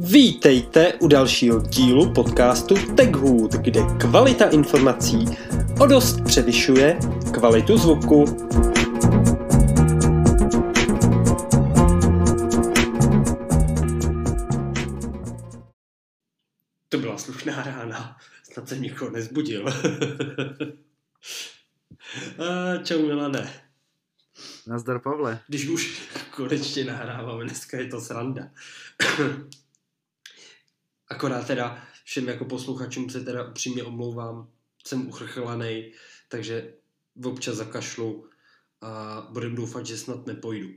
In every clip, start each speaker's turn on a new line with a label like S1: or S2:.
S1: Vítejte u dalšího dílu podcastu TechHood, kde kvalita informací o dost převyšuje kvalitu zvuku. To byla slušná rána, snad jsem nikoho nezbudil. Čau Milane.
S2: Nazdar Pavle.
S1: Když už konečně nahráváme, dneska je to sranda. Akorát teda všem jako posluchačům se teda upřímně omlouvám, jsem uchrchlanej, takže občas zakašlu a budem doufat, že snad nepojdu.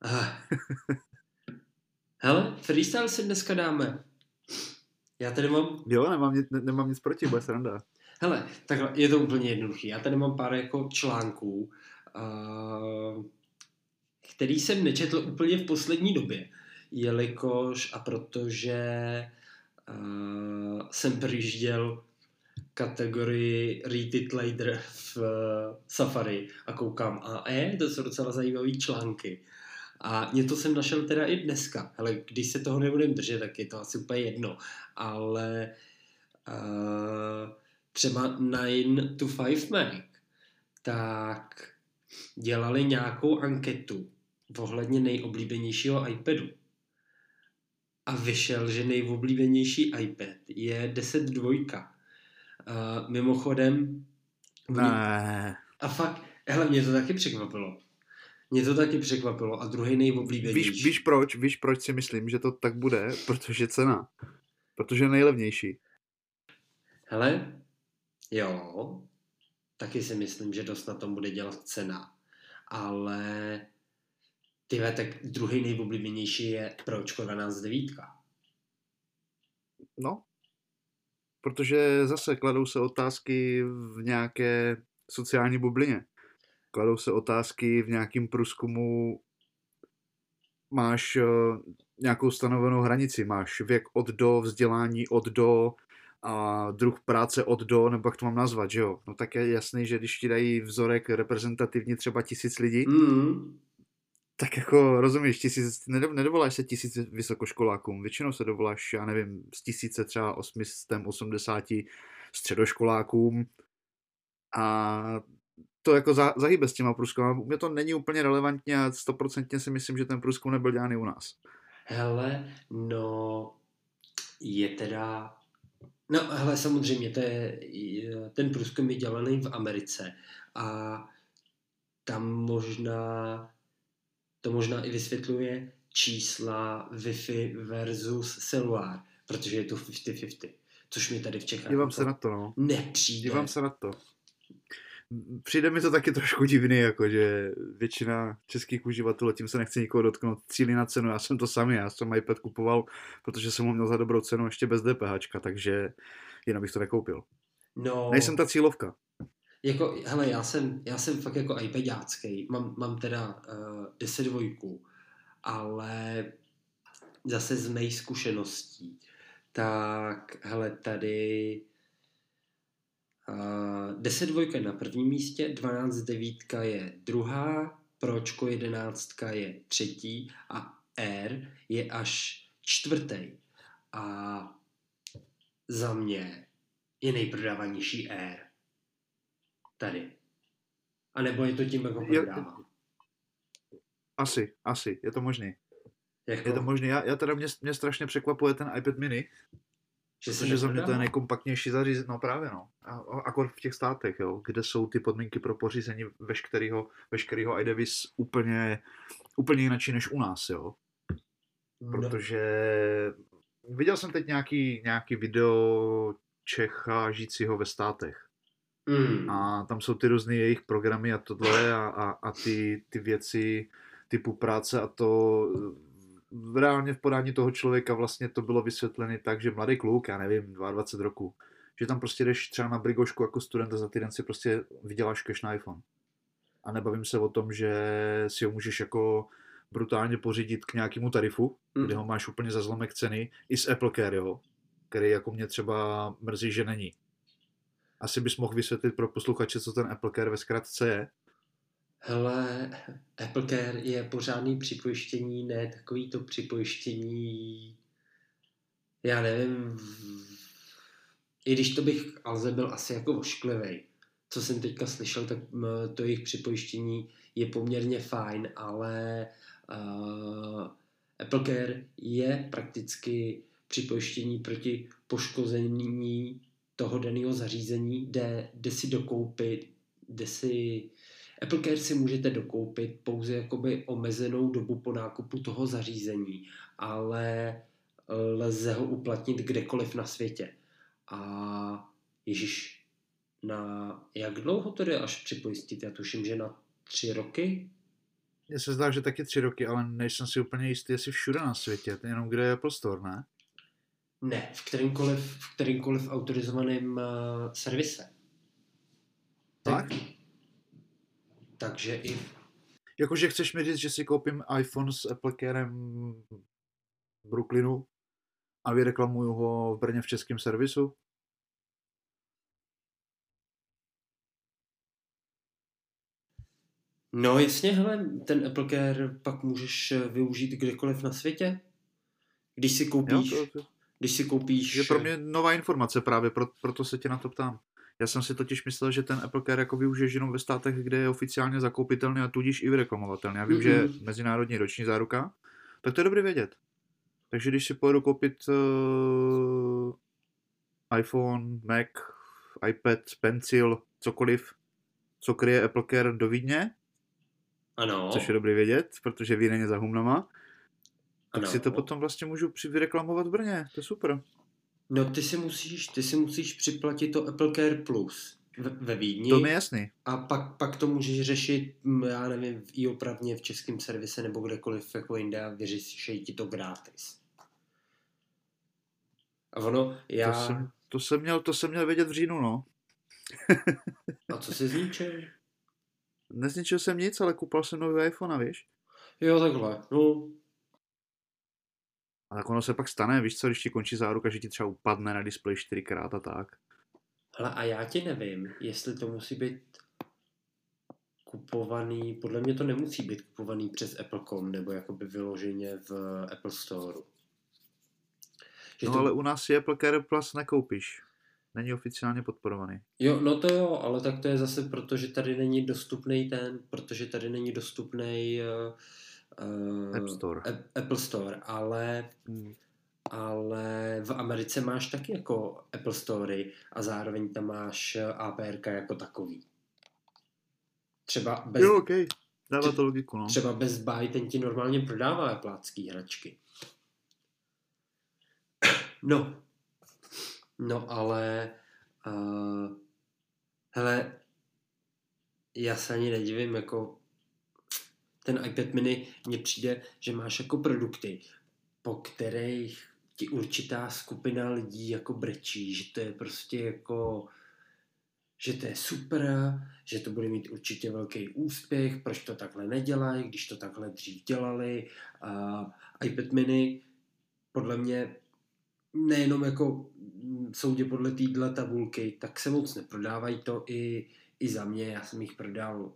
S1: Aha. Hele, freestyle si dneska dáme. Já tady mám...
S2: Jo, nemám, ne, nemám nic proti, bude sranda.
S1: Hele, takhle, je to úplně jednoduché. Já tady mám pár jako článků, uh, který jsem nečetl úplně v poslední době jelikož a protože uh, jsem přijížděl kategorii Read Later v uh, Safari a koukám a e, to jsou docela zajímavé články. A něco jsem našel teda i dneska. Ale když se toho nebudem držet, tak je to asi úplně jedno. Ale uh, třeba 9 to 5 Mac, tak dělali nějakou anketu ohledně nejoblíbenějšího iPadu a vyšel, že nejvoblíbenější iPad je 10 dvojka. Uh, mimochodem...
S2: Ne.
S1: A fakt, hele, mě to taky překvapilo. Mě to taky překvapilo. A druhý nejvoblíbenější.
S2: Víš, víš proč? Víš proč si myslím, že to tak bude? Protože cena. Protože je nejlevnější.
S1: Hele, jo, taky si myslím, že dost na tom bude dělat cena. Ale Tyhle, tak druhý nejoblíbenější je pročko 12
S2: No, protože zase kladou se otázky v nějaké sociální bublině. Kladou se otázky v nějakém průzkumu, máš uh, nějakou stanovenou hranici, máš věk od do, vzdělání od do, a druh práce od do, nebo jak to mám nazvat, že jo? No tak je jasný, že když ti dají vzorek reprezentativní třeba tisíc lidí, mm tak jako rozumíš, tisíc, nedovoláš se tisíc vysokoškolákům, většinou se dovoláš, já nevím, z tisíce třeba 880 středoškolákům a to jako za, zahybe s těma průzkumy. Mě to není úplně relevantní a stoprocentně si myslím, že ten průzkum nebyl dělaný u nás.
S1: Hele, no je teda No, hele, samozřejmě, to je, ten průzkum je dělaný v Americe a tam možná to možná i vysvětluje čísla Wi-Fi versus celulár, protože je to 50-50, což mi tady v Čechách
S2: Dívám se na to, no.
S1: nepřijde.
S2: Dívám se na to. Přijde mi to taky trošku divný, jako že většina českých uživatelů, tím se nechce nikoho dotknout, cílí na cenu. Já jsem to sami, já jsem iPad kupoval, protože jsem ho měl za dobrou cenu ještě bez DPH, takže jinak bych to nekoupil. No, Nejsem ta cílovka
S1: jako, hele, já jsem, já jsem fakt jako iPadácký, mám, mám teda uh, 10 dvojků, ale zase z mých zkušeností, tak hele, tady uh, 10 dvojka je na prvním místě, 12 devítka je druhá, Pročko 11 je třetí a R je až čtvrtý. A za mě je nejprodávanější R tady. A nebo je to tím, jako prodávám?
S2: Asi, asi, je to možný. Jako? Je to možný. Já, já teda mě, mě strašně překvapuje ten iPad mini, že protože za mě to je nejkompaktnější zařízení, no právě no. A, akor v těch státech, jo, kde jsou ty podmínky pro pořízení veškerého, veškerého iDevice úplně, úplně jinačí než u nás, jo. No. Protože viděl jsem teď nějaký, nějaký video Čecha žijícího ve státech. Mm. A tam jsou ty různé jejich programy a tohle a, a, a ty, ty věci typu práce a to reálně v podání toho člověka vlastně to bylo vysvětlené tak, že mladý kluk, já nevím, 22 roku, že tam prostě jdeš třeba na brigošku jako student a za týden si prostě vyděláš cash na iPhone. A nebavím se o tom, že si ho můžeš jako brutálně pořídit k nějakému tarifu, mm. kde ho máš úplně za zlomek ceny, i s Apple Care, jo, který jako mě třeba mrzí, že není asi bys mohl vysvětlit pro posluchače, co ten Apple Care ve zkratce je?
S1: Hele, Apple Care je pořádný připojištění, ne takový to připojištění, já nevím, i když to bych Alze byl asi jako ošklivý. Co jsem teďka slyšel, tak to jejich připojištění je poměrně fajn, ale uh, Apple Care je prakticky připojištění proti poškození toho daného zařízení, kde, kde si dokoupit, kde si Apple Care si můžete dokoupit pouze jakoby omezenou dobu po nákupu toho zařízení, ale lze ho uplatnit kdekoliv na světě. A Ježíš, na jak dlouho to jde až připojistit? Já tuším, že na tři roky?
S2: Mně se zdá, že taky tři roky, ale nejsem si úplně jistý, jestli všude na světě, jenom kde je Apple Store, ne?
S1: Ne, v kterýmkoliv, v kterýmkoliv autorizovaném uh, servise.
S2: Tak?
S1: Takže i...
S2: Jakože chceš mi říct, že si koupím iPhone s Apple Carem v Brooklynu a vyreklamuju ho v Brně v českém servisu?
S1: No jasně, hele, ten Apple Care pak můžeš využít kdekoliv na světě. Když si koupíš... Jo, to, to. Když si koupíš...
S2: Je pro mě nová informace právě, pro, proto se tě na to ptám. Já jsem si totiž myslel, že ten Apple Care jako využiješ jenom ve státech, kde je oficiálně zakoupitelný a tudíž i vyreklamovatelný. Já vím, mm-hmm. že je mezinárodní roční záruka, tak to je dobrý vědět. Takže když si pojedu koupit uh, iPhone, Mac, iPad, Pencil, cokoliv, co kryje Apple Care do Vídně,
S1: ano.
S2: což je dobrý vědět, protože Vídeň je za humnama, tak ano. si to potom vlastně můžu vyreklamovat v Brně, to je super.
S1: No ty si musíš, ty si musíš připlatit to Apple Care Plus ve Vídni.
S2: To mi je jasný.
S1: A pak, pak to můžeš řešit, mm, já nevím, v i opravně v českém servise nebo kdekoliv jako jinde a vyřešej ti to gratis. A ono, já...
S2: To jsem, to jsem, měl, to jsem měl vědět v říjnu, no.
S1: a co jsi zničil?
S2: Nezničil jsem nic, ale koupil jsem nový iPhone, víš?
S1: Jo, takhle, no.
S2: A tak ono se pak stane, víš co, když ti končí záruka, že ti třeba upadne na displej čtyřikrát a tak.
S1: Ale a já ti nevím, jestli to musí být kupovaný, podle mě to nemusí být kupovaný přes Apple.com nebo jakoby vyloženě v Apple Store.
S2: Že no to... ale u nás si Apple Care Plus nekoupíš. Není oficiálně podporovaný.
S1: Jo, no to jo, ale tak to je zase proto, že tady není dostupný ten, protože tady není dostupný uh,
S2: uh, App Store.
S1: Apple Store, ale hmm. ale v Americe máš taky jako Apple Story a zároveň tam máš eh, APR jako takový. Třeba
S2: bez, jo, okay. Dává to logiku, no.
S1: Třeba Best Buy, ten ti normálně prodává aplácký hračky. No, no ale uh, hele, já se ani nedivím, jako ten iPad mini mně přijde, že máš jako produkty, po kterých ti určitá skupina lidí jako brečí, že to je prostě jako že to je super, že to bude mít určitě velký úspěch, proč to takhle nedělají, když to takhle dřív dělali. A iPad mini podle mě nejenom jako soudě podle téhle tabulky, tak se moc neprodávají to i, i za mě. Já jsem jich prodal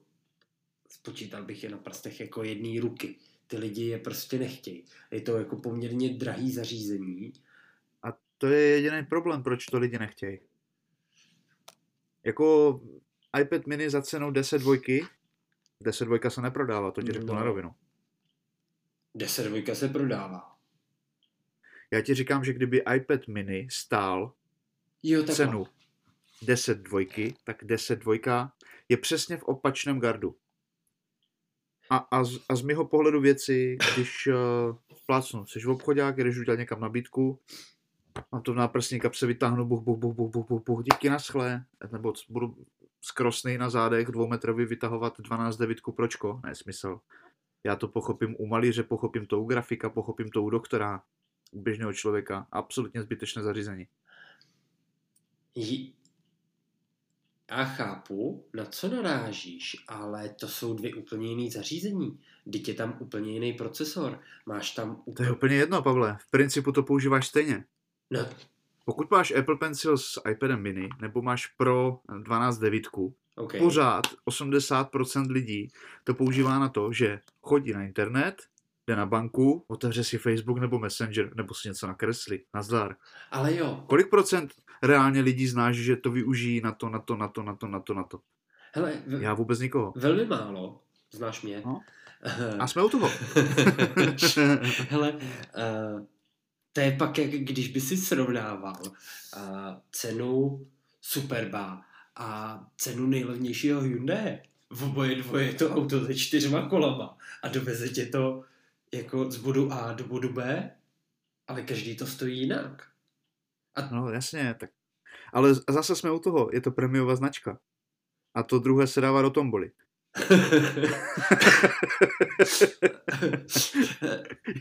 S1: spočítal bych je na prstech jako jedné ruky. Ty lidi je prostě nechtějí. Je to jako poměrně drahý zařízení.
S2: A to je jediný problém, proč to lidi nechtějí. Jako iPad mini za cenou 10 dvojky, 10 dvojka se neprodává, to ti řeknu no. na rovinu.
S1: 10 dvojka se prodává.
S2: Já ti říkám, že kdyby iPad mini stál jo, cenu 10 dvojky, tak 10 dvojka je přesně v opačném gardu. A, a, z, a z mého pohledu věci, když uh, plácnu, jsi v obchodě, jdeš udělat někam nabídku, mám to v náprsní kapse, vytáhnu, buch, buch, buch, buch, buch, buch, buch, díky na schle, nebo budu skrosný na zádech, dvoumetrový vytahovat 12 devítku, pročko, ne, smysl. Já to pochopím u malíře, pochopím to u grafika, pochopím to u doktora, u běžného člověka. Absolutně zbytečné zařízení.
S1: Já chápu, na co narážíš, ale to jsou dvě úplně jiný zařízení. Teď je tam úplně jiný procesor. Máš tam
S2: úplně... To je úplně jedno, Pavle. V principu to používáš stejně.
S1: No,
S2: Pokud máš Apple Pencil s iPadem mini, nebo máš Pro 12 devítku, okay. pořád 80% lidí to používá na to, že chodí na internet, jde na banku, otevře si Facebook nebo Messenger, nebo si něco nakreslí. Nazdar.
S1: Ale jo.
S2: Kolik procent reálně lidí znáš, že to využijí na to, na to, na to, na to, na to, na to?
S1: Hele,
S2: v... Já vůbec nikoho.
S1: Velmi málo. Znáš mě. No.
S2: A jsme u toho.
S1: Hele, uh, to je pak, jak když by si srovnával uh, cenu Superba a cenu nejlevnějšího Hyundai. V oboje dvoje je to auto se čtyřma kolama a doveze tě to jako z bodu A do bodu B, ale každý to stojí jinak.
S2: A... No jasně, tak. Ale zase jsme u toho, je to premiová značka. A to druhé se dává do tomboli.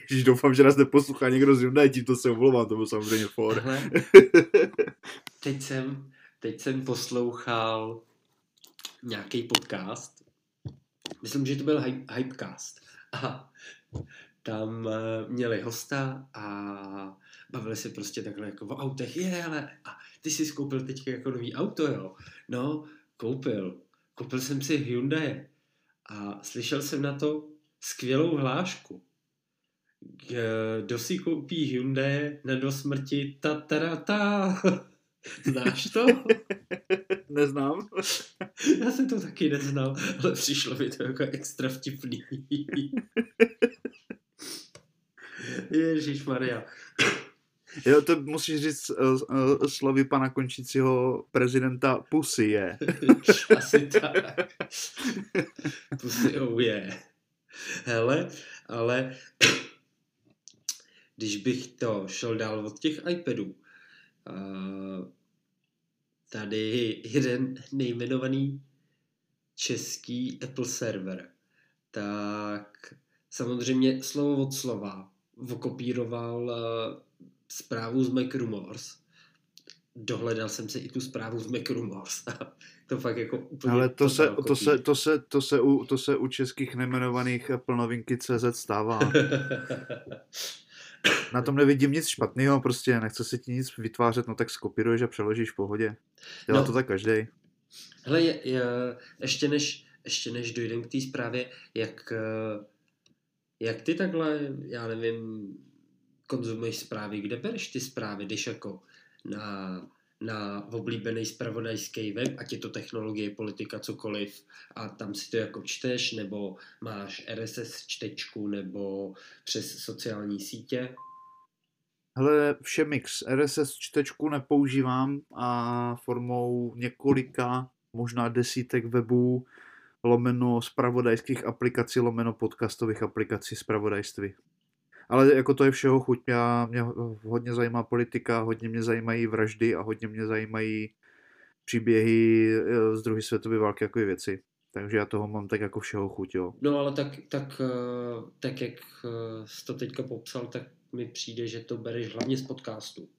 S2: Ježiš, doufám, že nás neposlouchá někdo z Hyundai, to se omlouvám, to byl samozřejmě for.
S1: teď jsem, teď jsem poslouchal nějaký podcast, myslím, že to byl Hypecast. A tam eh, měli hosta a bavili se prostě takhle jako o autech. Je, ale a ty jsi koupil teď jako nový auto, jo? No, koupil. Koupil jsem si Hyundai a slyšel jsem na to skvělou hlášku. Kdo si koupí Hyundai na do smrti ta ta ta. Znáš to?
S2: Neznám.
S1: Já jsem to taky neznal, ale přišlo mi to jako extra vtipný. Ježíš Maria.
S2: Jo, to musíš říct uh, uh, slovy pana končícího prezidenta Pusy je.
S1: Asi tak. Pusy oh je. Hele, ale když bych to šel dál od těch iPadů, tady jeden nejmenovaný český Apple server, tak samozřejmě slovo od slova okopíroval uh, zprávu z MacRumors. Dohledal jsem si i tu zprávu z MacRumors. to fakt jako úplně
S2: Ale to se, to, se, to, se, to, se u, to se u českých nejmenovaných plnovinky CZ stává. Na tom nevidím nic špatného, prostě nechce si ti nic vytvářet, no tak skopíruješ a přeložíš v pohodě. Dělá no. to tak každý.
S1: Hele, je, je, ještě, než, ještě než dojdem k té zprávě, jak, jak ty takhle, já nevím, konzumuješ zprávy, kde bereš ty zprávy, když jako na, na oblíbený spravodajský web, ať je to technologie, politika, cokoliv, a tam si to jako čteš, nebo máš RSS čtečku, nebo přes sociální sítě?
S2: Hele, vše mix. RSS čtečku nepoužívám a formou několika, možná desítek webů, lomeno spravodajských aplikací, lomeno podcastových aplikací spravodajství. Ale jako to je všeho chuť. Já, mě hodně zajímá politika, hodně mě zajímají vraždy a hodně mě zajímají příběhy eh, z druhé světové války, jako věci. Takže já toho mám tak jako všeho chuť, jo.
S1: No ale tak, tak, eh, tak jak eh, jsi to teďka popsal, tak mi přijde, že to bereš hlavně z podcastu.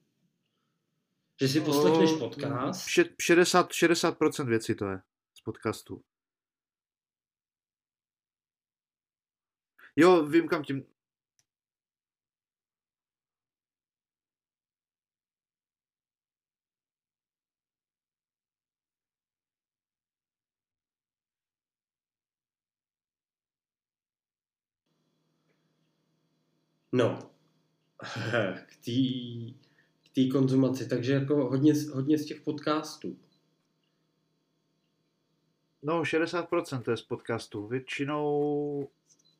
S1: Že si poslechneš podcast.
S2: 60, 60% věcí to je z podcastu. Jo, vím kam tím,
S1: No, k té konzumaci, takže jako hodně, hodně z těch podcastů.
S2: No, 60% to je z podcastů. Většinou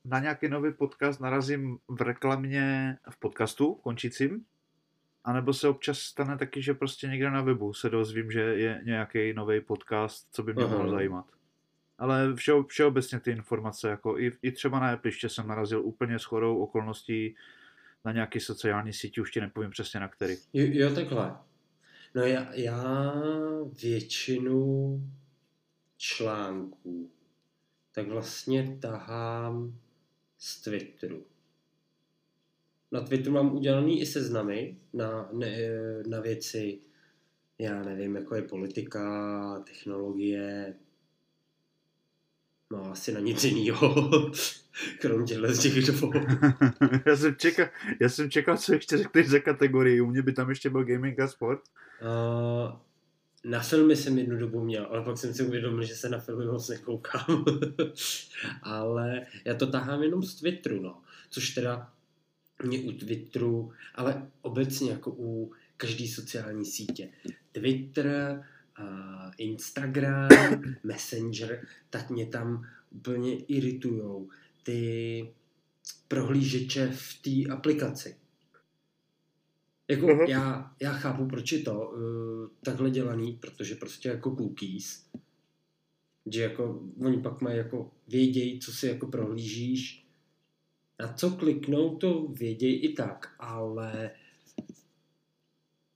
S2: na nějaký nový podcast narazím v reklamě v podcastu končícím, anebo se občas stane taky, že prostě někde na webu se dozvím, že je nějaký nový podcast, co by mě mohl zajímat. Ale vše, všeobecně ty informace, jako i, i třeba na Apple jsem narazil úplně shodou okolností na nějaký sociální síti, už ti nepovím přesně na který.
S1: Jo, jo takhle. No já, já většinu článků tak vlastně tahám z Twitteru. Na Twitteru mám udělaný i seznamy na, ne, na věci, já nevím, jako je politika, technologie, No, asi na nic jiného, krom těchto z těch dvou.
S2: já, jsem čekal, já jsem čekal, co ještě řekneš za kategorii. U mě by tam ještě byl gaming a sport.
S1: Uh, na filmy jsem jednu dobu měl, ale pak jsem si uvědomil, že se na filmy moc nekoukám. ale já to tahám jenom z Twitteru, no. Což teda mě u Twitteru, ale obecně jako u každé sociální sítě. Twitter, uh, Instagram, Messenger, tak mě tam úplně iritujou ty prohlížeče v té aplikaci. Jako uh-huh. já, já chápu, proč je to uh, takhle dělaný, protože prostě jako cookies, že jako oni pak mají jako vědějí, co si jako prohlížíš, na co kliknou, to vědějí i tak, ale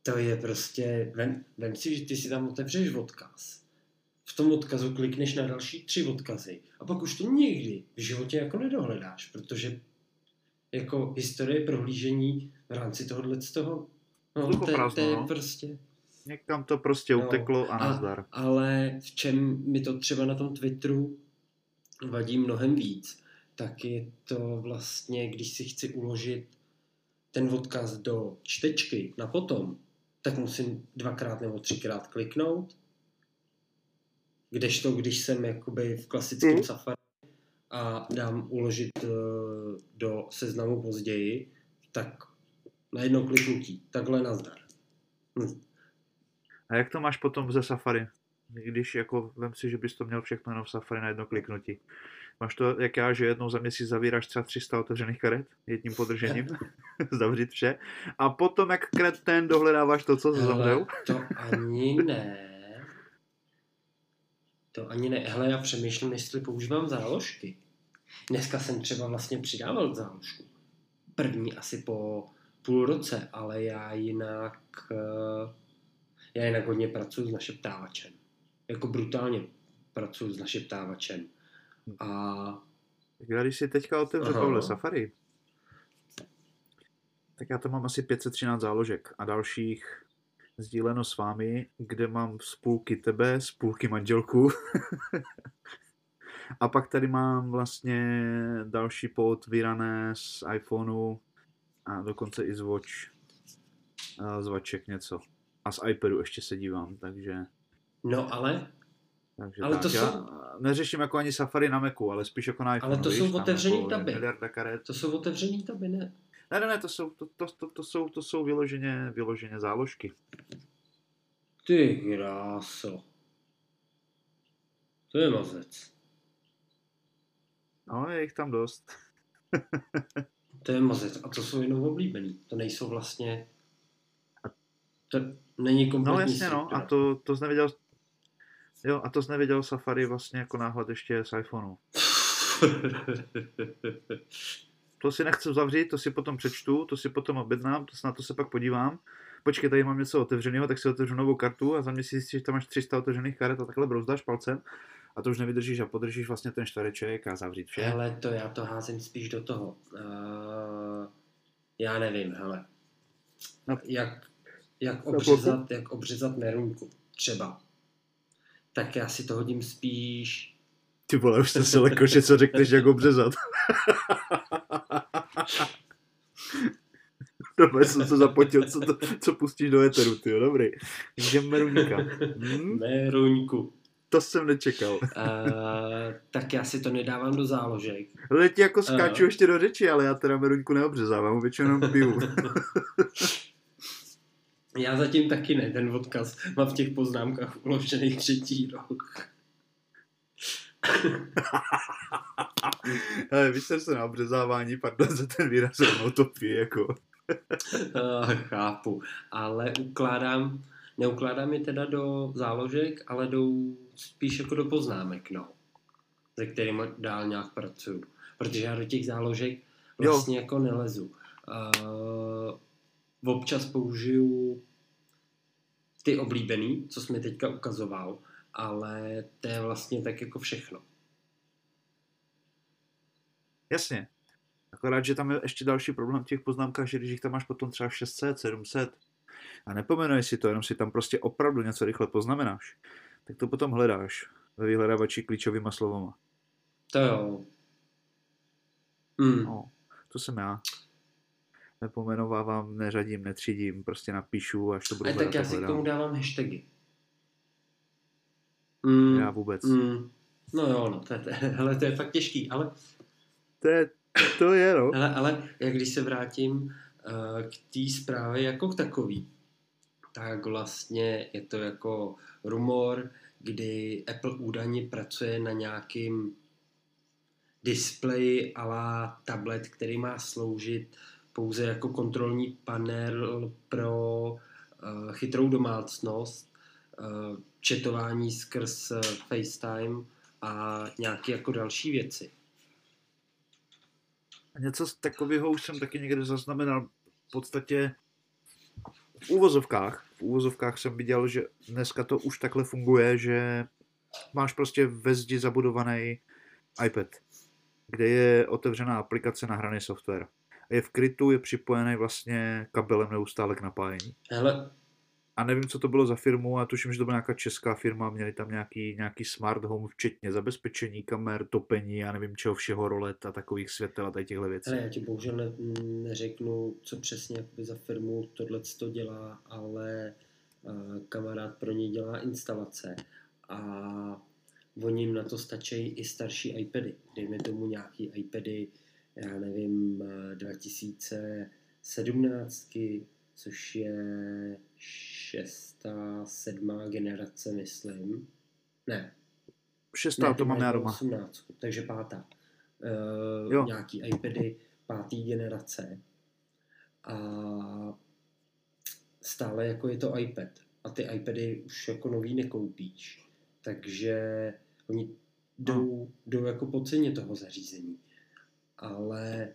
S1: to je prostě, vem, vem si, že ty si tam otevřeš odkaz. V tom odkazu klikneš na další tři odkazy a pak už to nikdy v životě jako nedohledáš, protože jako historie prohlížení v rámci tohohle z toho, no, to, to, to je no. prostě...
S2: Někam to prostě no, uteklo a nazdar. A,
S1: ale v čem mi to třeba na tom Twitteru vadí mnohem víc, tak je to vlastně, když si chci uložit ten odkaz do čtečky na potom, tak musím dvakrát nebo třikrát kliknout. Kdežto, když jsem jakoby v klasickém mm. Safari a dám uložit uh, do seznamu později, tak na jedno kliknutí. Takhle nazdar. Hm.
S2: A jak to máš potom ze Safari? Když jako, vem si, že bys to měl všechno jenom v Safari na jedno kliknutí. Máš to, jak já, že jednou za měsíc zavíráš třeba 300 otevřených karet jedním podržením, zavřít vše. A potom, jak kreten, dohledáváš to, co se zavřel.
S1: To ani ne. To ani ne. Hele, já přemýšlím, jestli používám záložky. Dneska jsem třeba vlastně přidával záložku. První asi po půl roce, ale já jinak eh, já jinak hodně pracuji s našeptávačem. Jako brutálně pracuji s našeptávačem. A...
S2: Když si teďka otevřu tohle Safari, tak já tam mám asi 513 záložek a dalších sdíleno s vámi, kde mám z půlky tebe, z půlky manželku. a pak tady mám vlastně další pootvírané z iPhoneu a dokonce i z Watch. Z Watchek něco. A z iPadu ještě se dívám, takže...
S1: No ale
S2: takže ale tak, to já jsou... neřeším jako ani Safari na Macu, ale spíš jako na iPhone.
S1: Ale to víš, jsou otevřený jako taby. To jsou otevřený taby, ne?
S2: Ne, ne, ne, to jsou, to, to, to, to jsou, to jsou vyloženě, vyloženě záložky.
S1: Ty kráso. To je mazec.
S2: No, je jich tam dost.
S1: to je mazec. A to jsou jenom oblíbený. To nejsou vlastně... To není kompletní
S2: No jasně, no. A to, to jsi nevěděl, Jo, a to jsi nevěděl Safari vlastně jako náhled ještě z iPhoneu. to si nechci zavřít, to si potom přečtu, to si potom objednám, to na to se pak podívám. Počkej, tady mám něco otevřeného, tak si otevřu novou kartu a za mě si zjistíš, že tam máš 300 otevřených karet a takhle brouzdáš palcem a to už nevydržíš a podržíš vlastně ten čtvereček a zavřít vše.
S1: Hele, to já to házím spíš do toho. Uh, já nevím, hele. No. Jak, jak, obřezat, jak obřezat merunku, třeba tak já si to hodím spíš...
S2: Ty vole, už jste si lekoše, co řekneš, jak obřezat. Dobře, jsem se zapotil, co, to, co pustíš do éteru, ty dobrý. Takže Meruňka.
S1: Hm? Meruňku.
S2: To jsem nečekal. Uh,
S1: tak já si to nedávám do záložek.
S2: Ale ti jako skáču uh. ještě do řeči, ale já teda Meruňku neobřezávám, většinou piju.
S1: Já zatím taky ne, ten odkaz mám v těch poznámkách uložený třetí rok.
S2: Ale vy jste se na obřezávání, pardon za ten výraz, topí, jako.
S1: uh, chápu, ale ukládám, neukládám je teda do záložek, ale jdou spíš jako do poznámek, no. Se kterými dál nějak pracuju. Protože já do těch záložek vlastně jo. jako nelezu. Uh, občas použiju ty oblíbený, co jsi mi teďka ukazoval, ale to je vlastně tak jako všechno.
S2: Jasně. Akorát, že tam je ještě další problém v těch poznámkách, že když jich tam máš potom třeba 600, 700 a nepomenuješ si to, jenom si tam prostě opravdu něco rychle poznamenáš, tak to potom hledáš ve vyhledávači klíčovými slovama.
S1: To jo.
S2: Mm. No, to jsem já. Nepomenovávám, neřadím, netřídím, prostě napíšu, až to budu
S1: A tak já si k tomu dávám hashtagy.
S2: Mm. Já vůbec.
S1: Mm. No jo, no, to je, to, hele, to je fakt těžký, ale...
S2: To je, to je, no.
S1: Ale, ale jak když se vrátím uh, k té zprávě jako k takový, tak vlastně je to jako rumor, kdy Apple údajně pracuje na nějakým displeji la tablet, který má sloužit pouze jako kontrolní panel pro uh, chytrou domácnost, uh, četování skrz FaceTime a nějaké jako další věci.
S2: Něco takového už jsem taky někde zaznamenal. V podstatě v úvozovkách, v úvozovkách jsem viděl, že dneska to už takhle funguje, že máš prostě ve zdi zabudovaný iPad, kde je otevřená aplikace na hraný software. Je v krytu, je připojený vlastně kabelem neustále k napájení.
S1: Hele,
S2: a nevím, co to bylo za firmu, a tuším, že to byla nějaká česká firma, měli tam nějaký, nějaký smart home, včetně zabezpečení kamer, topení, já nevím čeho všeho, rolet a takových světel a tady těchto věcí.
S1: Ale já ti bohužel ne, neřeknu, co přesně za firmu tohle to dělá, ale uh, kamarád pro něj dělá instalace a oni jim na to stačí i starší iPady. Dejme tomu nějaký iPady, já nevím, 2017, což je šestá, sedmá generace, myslím. Ne.
S2: Šestá, ne, to mám já doma.
S1: 18, takže pátá. Uh, jo. Nějaký iPady pátý generace. A stále jako je to iPad. A ty iPady už jako nový nekoupíš. Takže oni jdou, jdou jako po ceně toho zařízení. Ale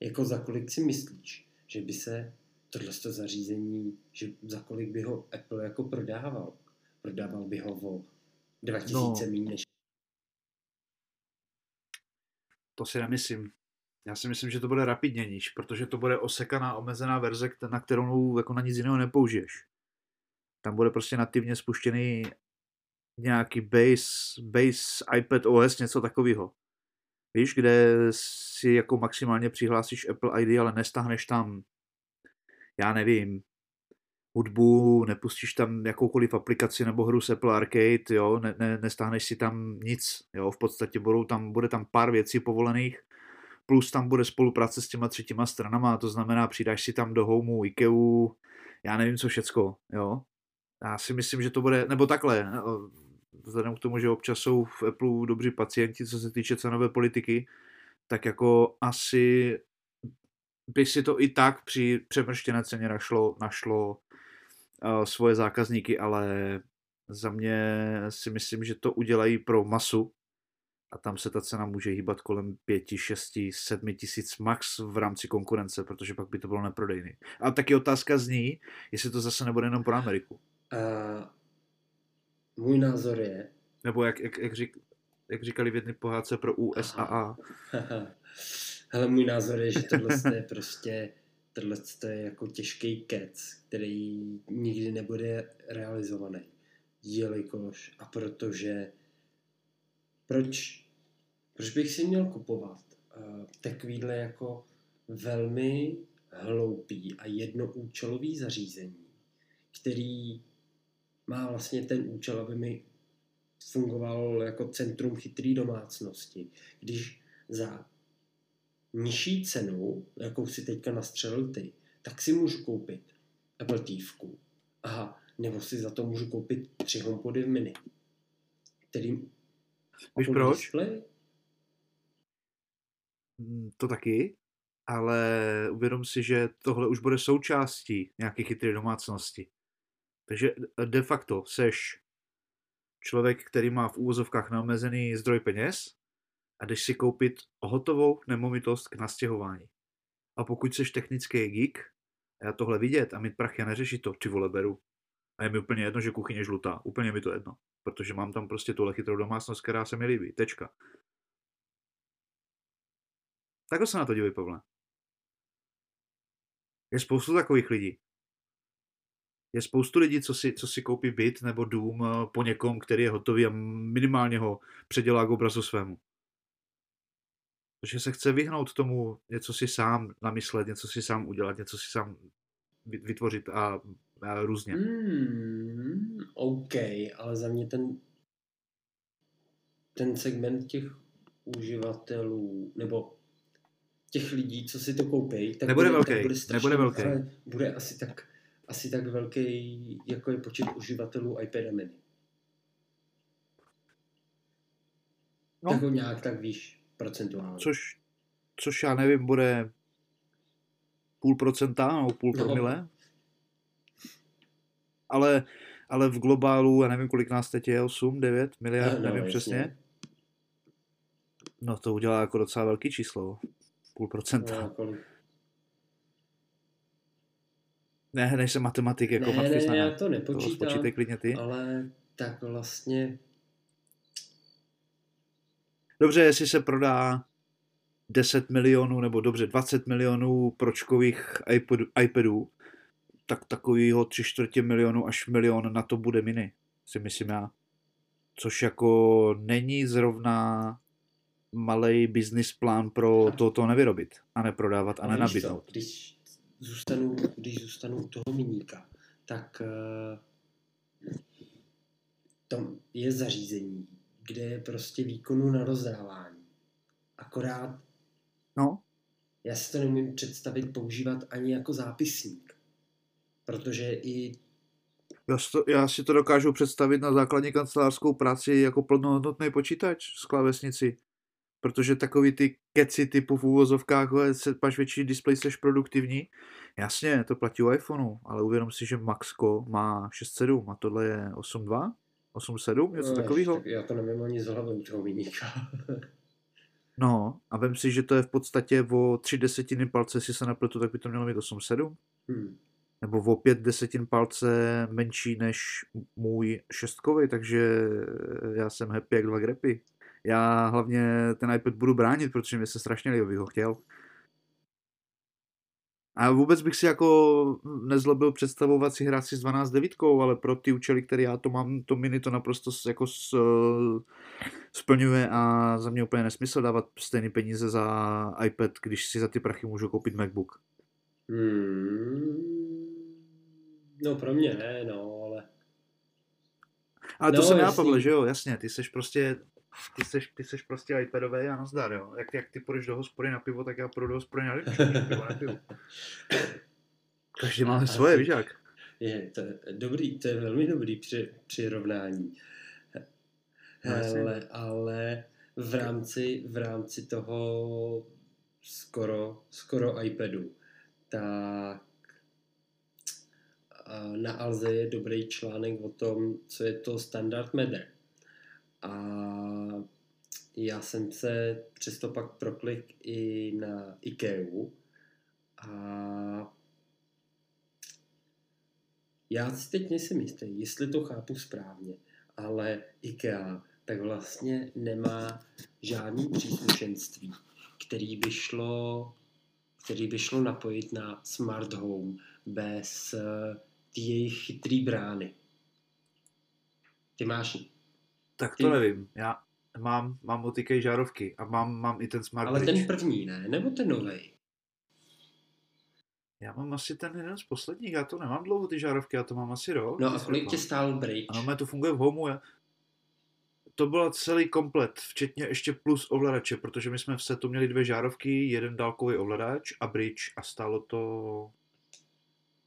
S1: jako za kolik si myslíš, že by se tohle zařízení, že za kolik by ho Apple jako prodával. Prodával by ho o 2000 no, méně než...
S2: To si nemyslím. Já si myslím, že to bude rapidně níž, protože to bude osekaná, omezená verze, na kterou jako na nic jiného nepoužiješ. Tam bude prostě nativně spuštěný nějaký base, base iPad OS, něco takového. Víš, kde si jako maximálně přihlásíš Apple ID, ale nestáhneš tam já nevím, hudbu, nepustíš tam jakoukoliv aplikaci nebo hru z Apple Arcade, jo, ne, ne, nestáhneš si tam nic, jo, v podstatě budou tam, bude tam pár věcí povolených, plus tam bude spolupráce s těma třetíma stranama, to znamená, přidáš si tam do Homeu, Ikeu, já nevím co všecko, jo. Já si myslím, že to bude, nebo takhle, vzhledem k tomu, že občas jsou v Apple dobří pacienti, co se týče cenové politiky, tak jako asi by si to i tak při přemrštěné ceně našlo, našlo uh, svoje zákazníky, ale za mě si myslím, že to udělají pro masu a tam se ta cena může hýbat kolem 5, 6, 7 tisíc max v rámci konkurence, protože pak by to bylo neprodejný. A taky otázka zní, jestli to zase nebude jenom pro Ameriku. Uh,
S1: můj názor je...
S2: Nebo jak, jak, jak, řík, jak říkali v jedné pohádce pro USA.
S1: Ale můj názor je, že tohle je prostě tohle je jako těžký kec, který nikdy nebude realizovaný. Jelikož a protože proč, proč bych si měl kupovat uh, takovýhle jako velmi hloupý a jednoúčelový zařízení, který má vlastně ten účel, aby mi fungoval jako centrum chytrý domácnosti, když za nižší cenu, jakou si teďka nastřelil ty, tak si můžu koupit Apple TV. Aha, nebo si za to můžu koupit tři HomePody v mini, který
S2: Víš proč? Display? Hmm, to taky, ale uvědom si, že tohle už bude součástí nějaké chytré domácnosti. Takže de facto seš člověk, který má v úvozovkách neomezený zdroj peněz a jdeš si koupit hotovou nemovitost k nastěhování. A pokud jsi technický geek, já tohle vidět a mít prachy a neřešit to, ty vole beru. A je mi úplně jedno, že kuchyně je žlutá. Úplně mi to jedno. Protože mám tam prostě tuhle chytrou domácnost, která se mi líbí. Tečka. Takhle se na to dívej, Pavle. Je spoustu takových lidí. Je spoustu lidí, co si, co si koupí byt nebo dům eh, po někom, který je hotový a minimálně ho předělá k obrazu svému. Protože se chce vyhnout tomu něco si sám namyslet, něco si sám udělat, něco si sám vytvořit a, a různě.
S1: Hmm, OK, ale za mě ten ten segment těch uživatelů, nebo těch lidí, co si to koupí, tak
S2: nebude
S1: bude,
S2: velký,
S1: tak bude strašný,
S2: nebude velký.
S1: Ale bude asi tak, asi tak velký, jako je počet uživatelů iPad mini. No. Tak ho nějak tak víš, procentuálně.
S2: Což, což já nevím, bude půl procenta nebo půl no. promile. Ale, ale v globálu, já nevím, kolik nás teď je, 8, 9 miliard, no, no, nevím jasně. přesně. No to udělá jako docela velký číslo. Půl procenta. No, kolik? Ne, nejsem matematik jako
S1: ne,
S2: Matfis,
S1: ne, já to nepočítám,
S2: to klidně ty.
S1: ale tak vlastně...
S2: Dobře, jestli se prodá 10 milionů, nebo dobře 20 milionů pročkových iPodů, iPadů, tak takovýho tři čtvrtě milionu až milion na to bude mini, si myslím já. Což jako není zrovna malý business plán pro to, to nevyrobit a neprodávat a nenabídnout.
S1: Když zůstanu, když zůstanu u toho miníka, tak uh, tam je zařízení, kde je prostě výkonu na rozdávání. Akorát
S2: no.
S1: já si to nemůžu představit používat ani jako zápisník. Protože i
S2: já si, to, já si to dokážu představit na základní kancelářskou práci jako plnohodnotný počítač s klávesnici. Protože takový ty keci typu v úvozovkách, máš větší displej, jsi produktivní. Jasně, to platí u iPhoneu, ale uvědom si, že Maxko má 6.7 a tohle je 8.2? 8.7? Něco no, takového?
S1: Tak já to nevím ani z hlavy u toho vyníka.
S2: no, a vem si, že to je v podstatě o tři desetiny palce, jestli se napletu, tak by to mělo být 8.7. Hmm. Nebo o pět desetin palce menší než můj šestkový, takže já jsem happy jak dva grepy. Já hlavně ten iPad budu bránit, protože mi se strašně líbí, ho chtěl. A vůbec bych si jako nezlobil představovat si hrát si s 12 devítkou, ale pro ty účely, které já to mám, to mini to naprosto jako s, splňuje a za mě úplně nesmysl dávat stejné peníze za iPad, když si za ty prachy můžu koupit MacBook.
S1: Hmm. No pro mě ne, no, ale...
S2: Ale to no, jsem já, Pavle, že jo, jasně, ty seš prostě ty seš, ty seš prostě iPadový a nazdar, jo. Jak, jak ty půjdeš do hospody na pivo, tak já půjdu do hospody na pivo, na pivo. Každý máme svoje, víš jak?
S1: Je, to je dobrý, to je velmi dobrý při, přirovnání. Ale, ale v rámci, v rámci toho skoro, skoro iPadu, tak na Alze je dobrý článek o tom, co je to standard Matter. A já jsem se přesto pak proklik i na IKEA a já si teď nejsem jistý, jestli to chápu správně, ale IKEA tak vlastně nemá žádný příslušenství, který by šlo, který by šlo napojit na smart home bez jejich chytrý brány. Ty máš
S2: tak to Ty... nevím. Já mám, mám od žárovky a mám, mám i ten Smart
S1: Ale bridge. ten první, ne? Nebo ten nový?
S2: Já mám asi ten jeden z posledních, já to nemám dlouho ty žárovky, já to mám asi rok.
S1: No a kolik tě stál bridge?
S2: Ano, to funguje v homeu. Já... To byl celý komplet, včetně ještě plus ovladače, protože my jsme v setu měli dvě žárovky, jeden dálkový ovladač a bridge a stálo to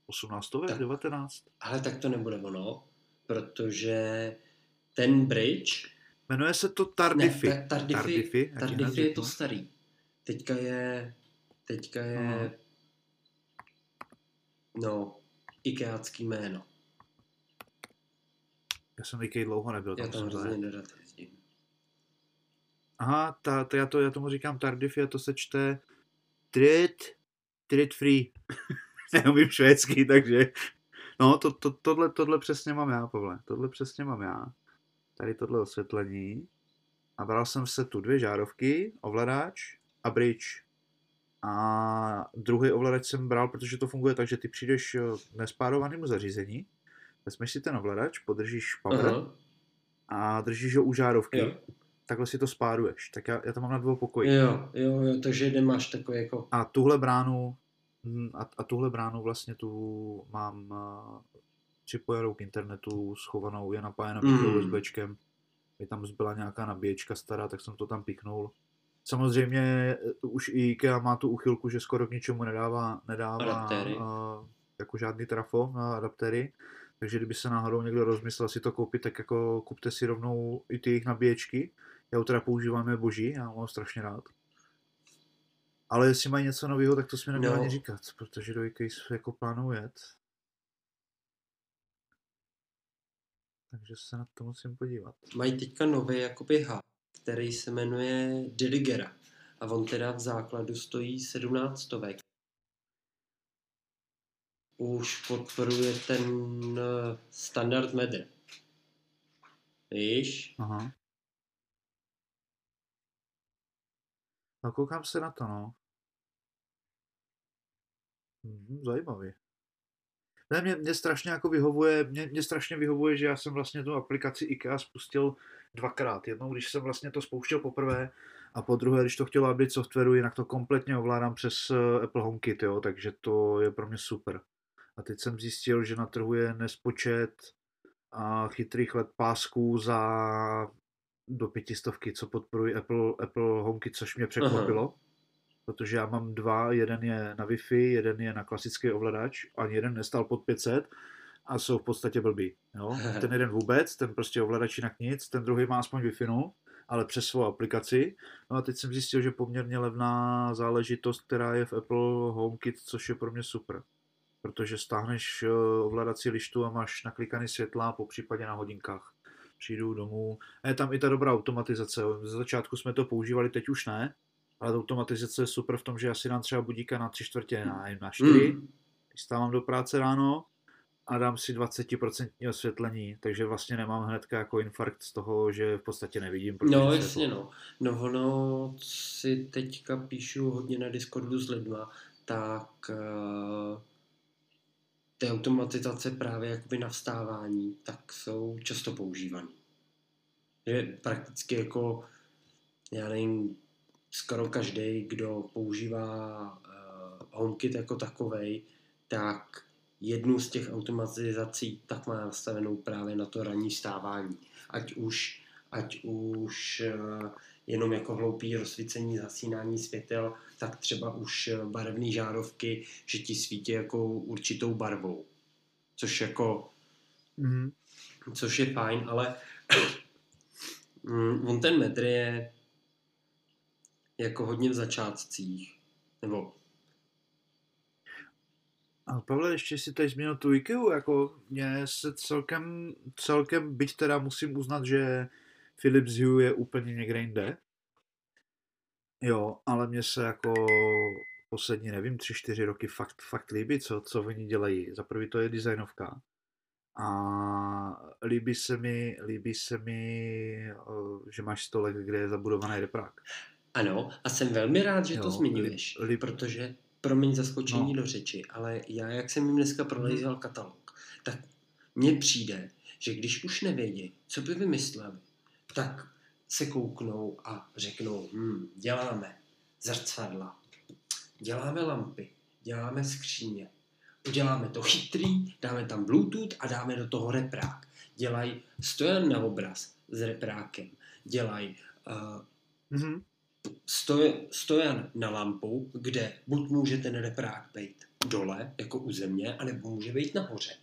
S2: 18, tak, 19.
S1: Ale tak to nebude ono, protože ten bridge...
S2: Jmenuje se to Tardify.
S1: Ne, ta, Tardify, Tardify, Tardify je to starý. Teďka je... Teďka je... Aha. No, Ikeácký jméno.
S2: Já jsem Ikea dlouho nebyl.
S1: Já tam hrozně nerad jezdím.
S2: Aha, ta, ta, já, to, já tomu říkám Tardify a to se čte Trit, Trit Free. Neumím švédsky, takže... No, to, to, tohle, tohle přesně mám já, Pavle. Tohle přesně mám já tady tohle osvětlení a bral jsem se tu dvě žárovky, ovladač a bridge. A druhý ovladač jsem bral, protože to funguje tak, že ty přijdeš eh, k nespárovanému zařízení, vezmeš si ten ovladač, podržíš power uh-huh. a držíš ho u žárovky. Jo. takhle si to spáruješ. Tak já, já to mám na dvou pokoji.
S1: Jo, jo, jo, takže nemáš takový jako...
S2: A tuhle bránu, hm, a, a tuhle bránu vlastně tu mám připojenou k internetu, schovanou, je napájena mm. USBčkem. Je tam zbyla nějaká nabíječka stará, tak jsem to tam piknul. Samozřejmě eh, už i IKEA má tu uchylku, že skoro k ničemu nedává, nedává uh, jako žádný trafo na adaptéry. Takže kdyby se náhodou někdo rozmyslel si to koupit, tak jako kupte si rovnou i ty jejich nabíječky. Já ho teda používám, je boží, já mám strašně rád. Ale jestli mají něco nového, tak to jsme neměli no. ani říkat, protože do IKEA jako plánuju jet. Takže se na to musím podívat.
S1: Mají teďka nový jakoby hub, který se jmenuje Diligera. A on teda v základu stojí 17 stovek. Už podporuje ten eh, standard medr. Víš?
S2: Aha. No koukám se na to, no. Mhm, zajímavý. Ne, mě, mě strašně jako vyhovuje, mě, mě strašně vyhovuje, že já jsem vlastně tu aplikaci IKEA spustil dvakrát. Jednou, když jsem vlastně to spouštěl poprvé a po druhé, když to chtělo být softwaru, jinak to kompletně ovládám přes eh, Apple HomeKit, jo, takže to je pro mě super. A teď jsem zjistil, že na trhu je nespočet a chytrých let pásků za do pětistovky, co podporují Apple, Apple HomeKit, což mě překvapilo. Aha protože já mám dva, jeden je na Wi-Fi, jeden je na klasický ovladač, ani jeden nestal pod 500 a jsou v podstatě blbý. Jo? Ten jeden vůbec, ten prostě ovladač jinak nic, ten druhý má aspoň wi no, ale přes svou aplikaci. No a teď jsem zjistil, že poměrně levná záležitost, která je v Apple HomeKit, což je pro mě super. Protože stáhneš eh, ovladací lištu a máš naklikaný světla, po případě na hodinkách. Přijdu domů. A je tam i ta dobrá automatizace. Ze začátku jsme to používali, teď už ne ale automatizace je super v tom, že já si dám třeba budíka na tři čtvrtě, na, na čtyři, mm. stávám do práce ráno a dám si 20% osvětlení, takže vlastně nemám hnedka jako infarkt z toho, že v podstatě nevidím.
S1: No jasně no. No ono si teďka píšu hodně na Discordu s lidma, tak uh, ty automatizace právě jakoby na vstávání, tak jsou často používané. Je prakticky jako, já nevím, skoro každý, kdo používá uh, HomeKit jako takovej, tak jednu z těch automatizací tak má nastavenou právě na to ranní stávání. Ať už, ať už uh, jenom jako hloupý rozsvícení, zasínání světel, tak třeba už barevné žárovky, že ti svítí jako určitou barvou. Což jako, mm. což je fajn, ale mm, on ten metr je jako hodně v začátcích. Nebo
S2: a Pavle, ještě si tady zmínil tu IKEA, jako mě se celkem, celkem, byť teda musím uznat, že Philips Hue je úplně někde jinde. Jo, ale mě se jako poslední, nevím, tři, čtyři roky fakt, fakt líbí, co, co oni dělají. Za prvý to je designovka. A líbí se mi, líbí se mi, že máš stolek, kde je zabudovaný reprák.
S1: Ano, a jsem velmi rád, že jo, to zmiňuješ, li, li, protože, promiň zaskočení no. do řeči, ale já, jak jsem jim dneska prolejzal hmm. katalog, tak mně přijde, že když už nevědí, co by vymysleli, tak se kouknou a řeknou, hm, děláme zrcadla, děláme lampy, děláme skříně, uděláme to chytrý, dáme tam Bluetooth a dáme do toho reprák. Dělají stojan na obraz s reprákem, dělají uh, mm-hmm stoje, stojan na lampu, kde buď může ten reprák být dole, jako u země, anebo může být nahoře.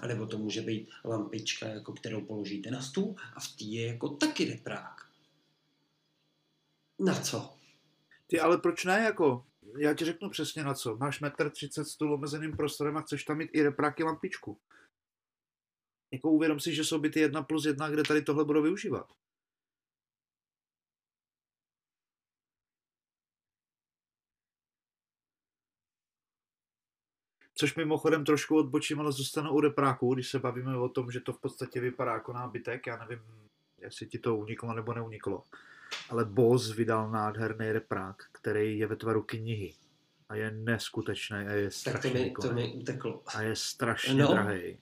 S1: A nebo to může být lampička, jako kterou položíte na stůl a v té je jako taky reprák. Na co?
S2: Ty, ale proč ne jako? Já ti řeknu přesně na co. Máš metr 30 stůl omezeným prostorem a chceš tam mít i repráky lampičku. Jako uvědom si, že jsou byty jedna plus jedna, kde tady tohle budou využívat. Což mimochodem trošku odbočím, ale zůstanu u repráku, když se bavíme o tom, že to v podstatě vypadá jako nábytek. Já nevím, jestli ti to uniklo nebo neuniklo. Ale Boss vydal nádherný reprák, který je ve tvaru knihy. A je neskutečný a je strašně
S1: Tak to mi, to mi uteklo.
S2: A je strašně no. drahý.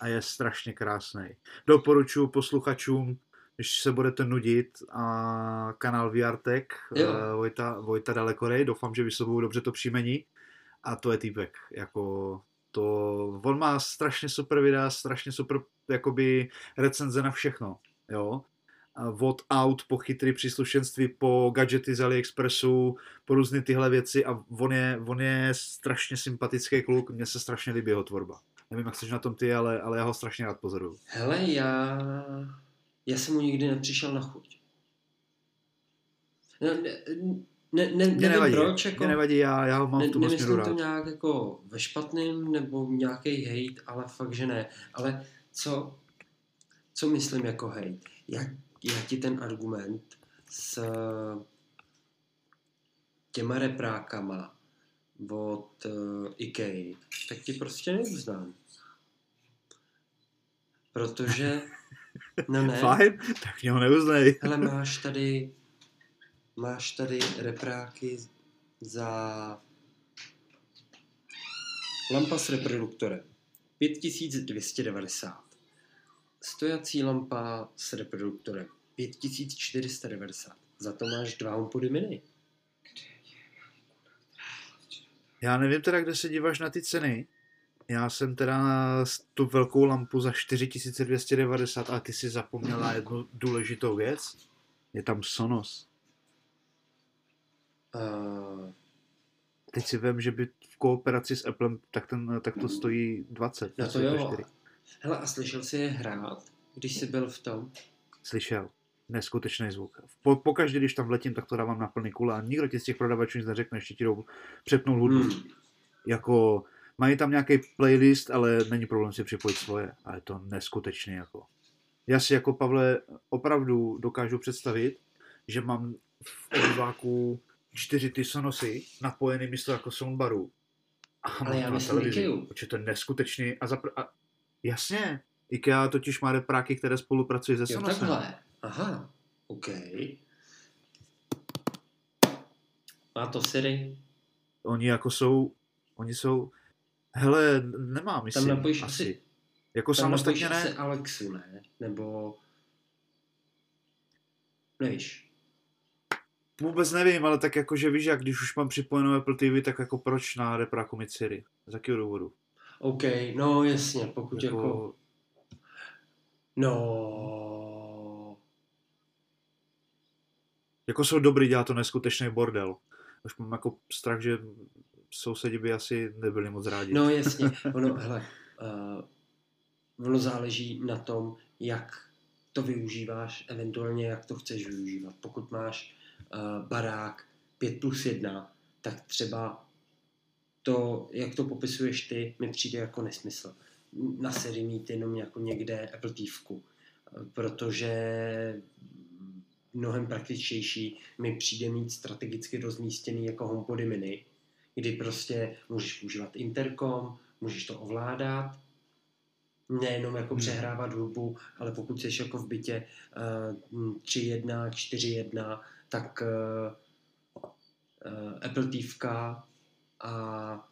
S2: A je strašně krásný. Doporučuji posluchačům když se budete nudit a kanál VRTech, uh, Vojta, Vojta Dalekorej, doufám, že vyslovuju dobře to příjmení a to je týpek, jako to, on má strašně super videa, strašně super jakoby recenze na všechno, jo, od aut po chytrý příslušenství, po gadgety z AliExpressu, po různé tyhle věci a on je, on je strašně sympatický kluk, mně se strašně líbí jeho tvorba. Nevím, jak jsi na tom ty, ale, ale já ho strašně rád pozoruju.
S1: Hele, já, já jsem mu nikdy nepřišel na chuť. No, ne, ne, ne, nevím
S2: nevadí,
S1: proč, jako,
S2: mě nevadí, já, já ho mám ne, v tom
S1: směru rád. to nějak jako ve špatným nebo nějaký hate, ale fakt, že ne. Ale co, co myslím jako hate? Jak, já ti ten argument s těma reprákama od uh, IKEA, tak ti prostě neuznám. Protože, no ne.
S2: Fajn, tak mě ho neuznej.
S1: Ale máš tady, máš tady repráky za lampa s reproduktorem. 5290. Stojací lampa s reproduktorem 5490. Za to máš dva HomePody mini.
S2: Já nevím teda, kde se díváš na ty ceny. Já jsem teda tu velkou lampu za 4290 a ty si zapomněla jednu důležitou věc. Je tam Sonos. Uh... Teď si vím, že by v kooperaci s Applem, tak, ten, tak to stojí 20.
S1: No to jo. Hele, a slyšel jsi je hrát, když jsi byl v tom?
S2: Slyšel. Neskutečný zvuk. Po, pokaždé, když tam letím, tak to dávám na plný kule a nikdo ti z těch prodavačů nic neřekne, ještě ti jdou přepnout hudbu. Hmm. Jako, mají tam nějaký playlist, ale není problém si připojit svoje. A je to neskutečný jako. Já si jako Pavle opravdu dokážu představit, že mám v obýváku čtyři ty sonosy napojený místo jako soundbaru.
S1: A ale já myslím televizi.
S2: Protože to je neskutečný. A, zapr- a jasně, IKEA totiž má repráky, které spolupracují se Sonosem.
S1: Jo, takhle. Aha, OK. Má to Siri?
S2: Oni jako jsou, oni jsou, hele, nemám, myslím,
S1: Tam napojíš asi. asi.
S2: Jako Tam samostatně ne.
S1: Asi Alexu, ne? Nebo, nevíš.
S2: Vůbec nevím, ale tak jako, že víš, jak když už mám připojenou Apple TV, tak jako proč na repráku mít Siri? Z jakého důvodu?
S1: OK, no jasně, pokud jako... jako... No...
S2: Jako jsou dobrý, dělá to neskutečný bordel. Už mám jako strach, že sousedi by asi nebyli moc rádi.
S1: No jasně, ono, hele, uh, ono záleží na tom, jak to využíváš, eventuálně jak to chceš využívat. Pokud máš barák 5 plus 1, tak třeba to, jak to popisuješ ty, mi přijde jako nesmysl. Na sérii mít jenom jako někde Apple TV, protože mnohem praktičtější mi přijde mít strategicky rozmístěný jako HomePody mini, kdy prostě můžeš používat interkom, můžeš to ovládat, nejenom jako hmm. přehrávat hudbu, ale pokud jsi jako v bytě uh, 3.1, 4.1, tak uh, uh, Apple TV a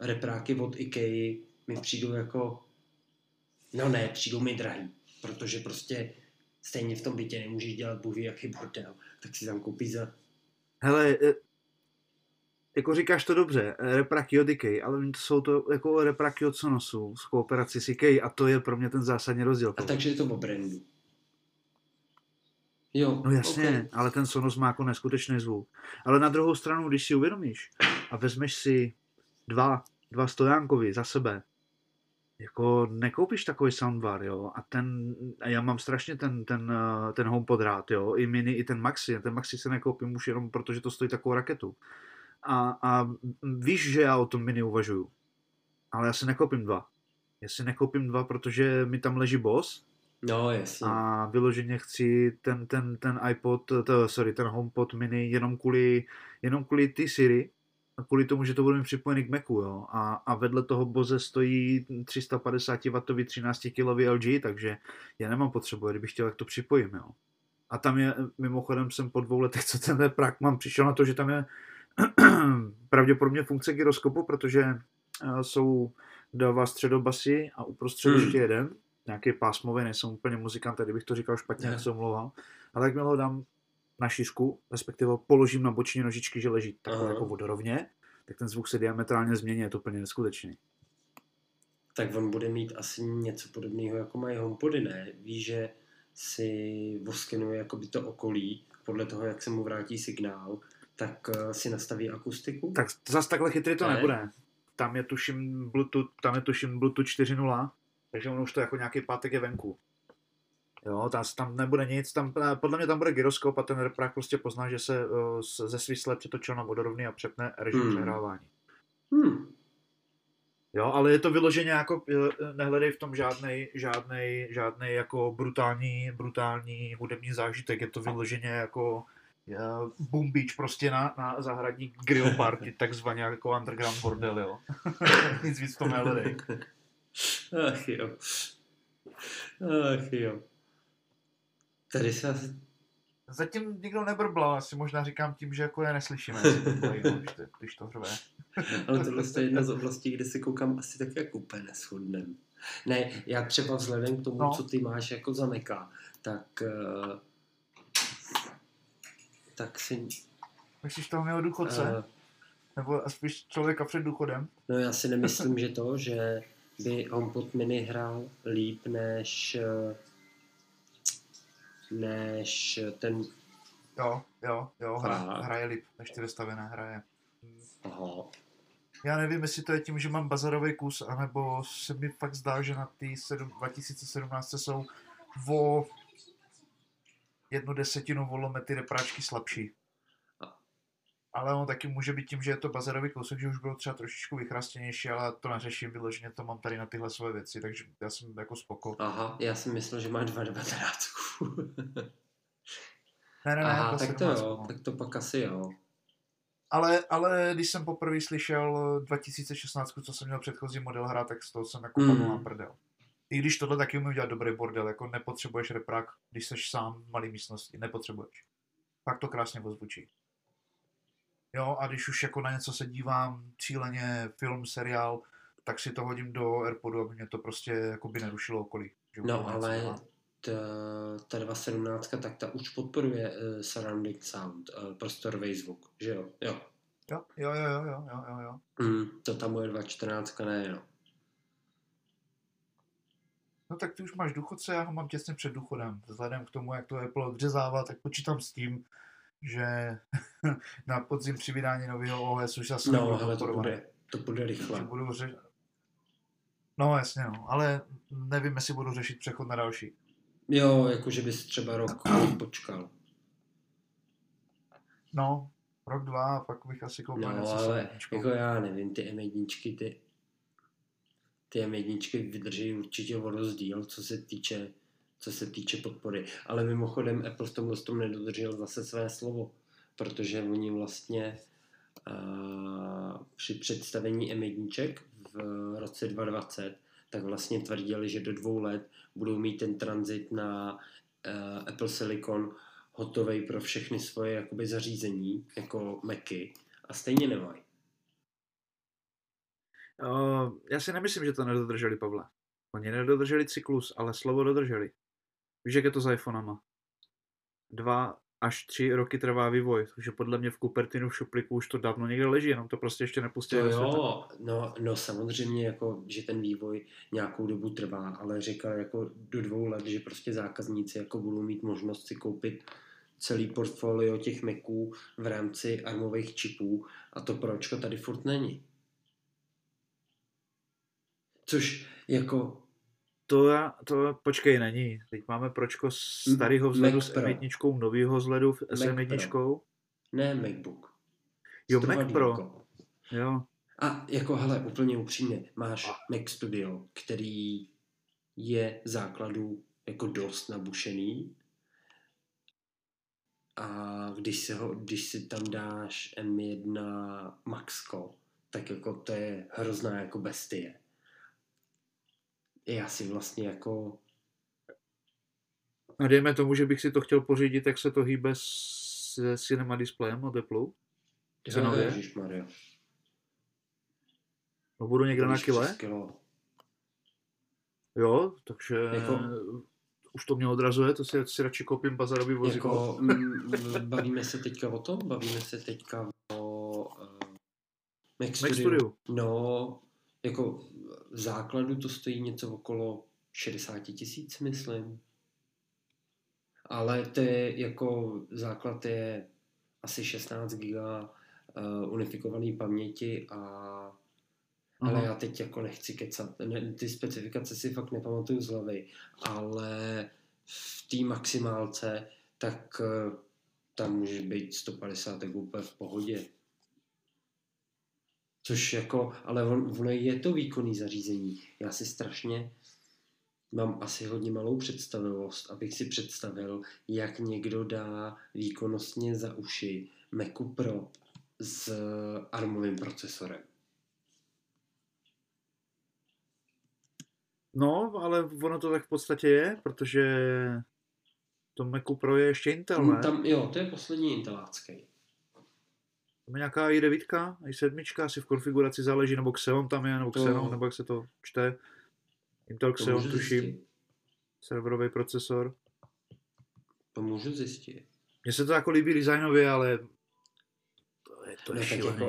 S1: repráky od IKEA mi přijdou jako, no ne, přijdou mi drahý, protože prostě stejně v tom bytě nemůžeš dělat bůh jaký bordel, tak si tam koupíš za...
S2: Hele, e, jako říkáš to dobře, repraky od IKEA, ale to jsou to jako repraky od Sonosu z kooperaci s IKEA a to je pro mě ten zásadní rozdíl.
S1: A takže je to o brandu.
S2: Jo, no jasně, okay. ale ten Sonos má jako neskutečný zvuk. Ale na druhou stranu, když si uvědomíš a vezmeš si dva, dva stojánkovy za sebe, jako nekoupíš takový soundbar, jo, a ten, a já mám strašně ten, ten, eh, ten HomePod rád, jo, i mini, i ten Maxi, ten Maxi se nekoupím už jenom protože to stojí takovou raketu. A, a víš, že já o tom mini uvažuju, ale já si nekoupím dva. Já si nekoupím dva, protože mi tam leží Boss,
S1: No, jasně.
S2: A vyloženě chci ten, ten, ten iPod, to, sorry, ten HomePod mini jenom kvůli, jenom kvůli ty Siri, kvůli tomu, že to bude mít připojený k Macu, jo. A, a vedle toho Boze stojí 350W 13 kg LG, takže já nemám potřebu, kdybych chtěl, jak to připojím, jo. A tam je, mimochodem jsem po dvou letech, co ten prak mám, přišel na to, že tam je pravděpodobně funkce gyroskopu, protože uh, jsou dva středobasy a uprostřed hmm. ještě jeden nějaký pásmový, nejsem úplně muzikant, kdybych to říkal špatně, jak se omlouvám. Ale jakmile ho dám na šířku, respektive položím na boční nožičky, že leží takhle jako vodorovně, tak ten zvuk se diametrálně změní, je to úplně neskutečný.
S1: Tak on bude mít asi něco podobného, jako mají HomePody, ne? Víš, že si voskenuje jakoby to okolí, podle toho, jak se mu vrátí signál, tak uh, si nastaví akustiku?
S2: Tak zase takhle chytrý to ne? nebude. Tam je tuším Bluetooth, tam je tuším Bluetooth 4.0, takže on už to jako nějaký pátek je venku. Jo, tam, tam nebude nic, tam, eh, podle mě tam bude gyroskop a ten reprák prostě pozná, že se uh, ze svisle přetočil na vodorovný a přepne režim hmm. přehrávání. Hmm. Jo, ale je to vyloženě jako, nehledej v tom žádnej, žádnej, žádnej jako brutální, brutální hudební zážitek, je to vyloženě jako boom beach prostě na, na zahradní grill party, takzvaně jako underground bordel, jo. Nic víc v tom.
S1: Ach jo. Ach jo. Tady se asi...
S2: Zatím nikdo nebrblal, asi možná říkám tím, že jako je neslyšíme, když to hrve.
S1: Ale tohle je jedna z oblastí, kde si koukám asi tak jako úplně neschodnem. Ne, já třeba vzhledem k tomu, no. co ty máš jako za meka, tak uh, tak si...
S2: Myslíš toho mělo důchodce? Uh, Nebo spíš člověka před důchodem?
S1: No já si nemyslím, že to, že by HomePod mini hrál líp než než ten
S2: Jo, jo, jo, hra, hraje líp než ty vystavené hraje. Aha. Já nevím, jestli to je tím, že mám bazarový kus, anebo se mi fakt zdá, že na ty 2017 jsou o jednu desetinu volome ty repráčky slabší. Ale on taky může být tím, že je to bazarový kousek, že už bylo třeba trošičku vychrastěnější, ale to neřeším vyloženě, to mám tady na tyhle své věci, takže já jsem jako spoko.
S1: Aha, já jsem myslel, že má dva dvanáctku.
S2: ne, ne, ne,
S1: Aha, tak to jo, no. tak to pak asi jo.
S2: Ale, ale když jsem poprvé slyšel 2016, co jsem měl předchozí model hrát, tak z toho jsem jako mm. na prdel. I když tohle taky umím dělat dobrý bordel, jako nepotřebuješ reprák, když jsi sám v malé místnosti, nepotřebuješ. Pak to krásně ozvučí. Jo, a když už jako na něco se dívám, cíleně film, seriál, tak si to hodím do Airpodu, aby mě to prostě jako by nerušilo okolí.
S1: Že no, ale ta, ta 217, tak ta už podporuje uh, surrounding sound, uh, prostorový zvuk, že jo? Jo.
S2: Jo, jo, jo, jo, jo, jo, jo.
S1: Mm, to ta moje 214 ne, no.
S2: No tak ty už máš důchodce, já ho mám těsně před důchodem. Vzhledem k tomu, jak to Apple odřezává, tak počítám s tím, že na podzim při vydání nového OS už zase
S1: no, ale to bude, to bude rychle.
S2: Budu řeš... No jasně, no, ale nevím, jestli budu řešit přechod na další.
S1: Jo, jakože bys třeba rok počkal.
S2: No, rok, dva a pak bych asi koupil
S1: no, něco ale jako já nevím, ty M1, ty, ty M1 vydrží určitě o rozdíl, co se týče co se týče podpory. Ale mimochodem Apple v tomhle tom nedodržel zase své slovo, protože oni vlastně uh, při představení M1 v roce 2020 tak vlastně tvrdili, že do dvou let budou mít ten tranzit na uh, Apple Silicon hotový pro všechny svoje jakoby zařízení, jako Macy, a stejně nemají.
S2: Uh, já si nemyslím, že to nedodrželi, Pavle. Oni nedodrželi cyklus, ale slovo dodrželi. Víš, jak je to s iPhonama? Dva až tři roky trvá vývoj, takže podle mě v Cupertinu v šupliku už to dávno někde leží, jenom to prostě ještě nepustili
S1: to jo, no, no samozřejmě, jako, že ten vývoj nějakou dobu trvá, ale říkal jako do dvou let, že prostě zákazníci jako budou mít možnost si koupit celý portfolio těch Maců v rámci armových čipů a to pročko tady furt není. Což jako
S2: to, já, to počkej, není. Teď máme pročko starého vzhledu Mac s M1, novýho vzhledu s M1.
S1: Ne MacBook.
S2: Jo, Mac Pro. Jo.
S1: A jako, hele, úplně upřímně, máš Mac Studio, který je základu jako dost nabušený a když, se ho, když si tam dáš M1 Maxko, tak jako to je hrozná jako bestie já si vlastně jako...
S2: A dejme tomu, že bych si to chtěl pořídit, tak se to hýbe s cinema displejem od Apple?
S1: Cenově? Ježišmarja.
S2: No budu někde na kile?
S1: Kilo.
S2: Jo, takže jako, už to mě odrazuje, to si, si radši koupím bazarový vozidlo.
S1: Jako, bavíme se teďka o tom? Bavíme se teďka o uh, Mac, Mac Studio. Studio. No, jako v základu to stojí něco okolo 60 tisíc, myslím. Ale to je jako základ je asi 16 giga uh, unifikované paměti a Aha. ale já teď jako nechci kecat. Ne, ty specifikace si fakt nepamatuju z hlavy, ale v té maximálce tak uh, tam může být 150 tak úplně v pohodě. Což jako, ale on, ono je to výkonný zařízení. Já si strašně mám asi hodně malou představivost, abych si představil, jak někdo dá výkonnostně za uši Macu Pro s ARMovým procesorem.
S2: No, ale ono to tak v podstatě je, protože to Macu Pro je ještě Intel, ne?
S1: Tam, jo, to je poslední Intelácký.
S2: Tam je nějaká i9, i7, asi v konfiguraci záleží, nebo Xeon tam je, nebo Xenon, to... nebo jak se to čte. Intel Xeon, tuším. Serverový procesor.
S1: To můžu zjistit.
S2: Mně se to jako líbí designově, ale to je, to je no, šílený.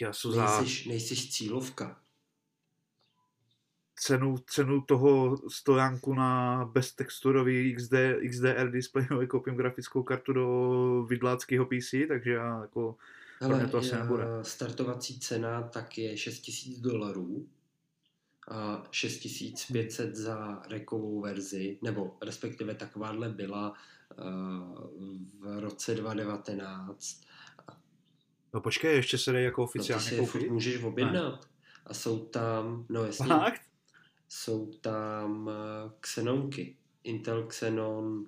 S2: Jako,
S1: nejsiš, nejsiš cílovka.
S2: Cenu, cenu toho stojánku na beztexturový XD, XDR display no, koupím grafickou kartu do vidláckého PC, takže já jako
S1: Ale to asi nebude. Startovací cena tak je 6000 dolarů a 6500 za rekovou verzi, nebo respektive takováhle byla v roce 2019.
S2: No počkej, ještě se dají jako oficiálně no,
S1: koupit? můžeš objednat. Ne. A jsou tam, no jasně, Fakt? Jsou tam Xenonky. Intel Xenon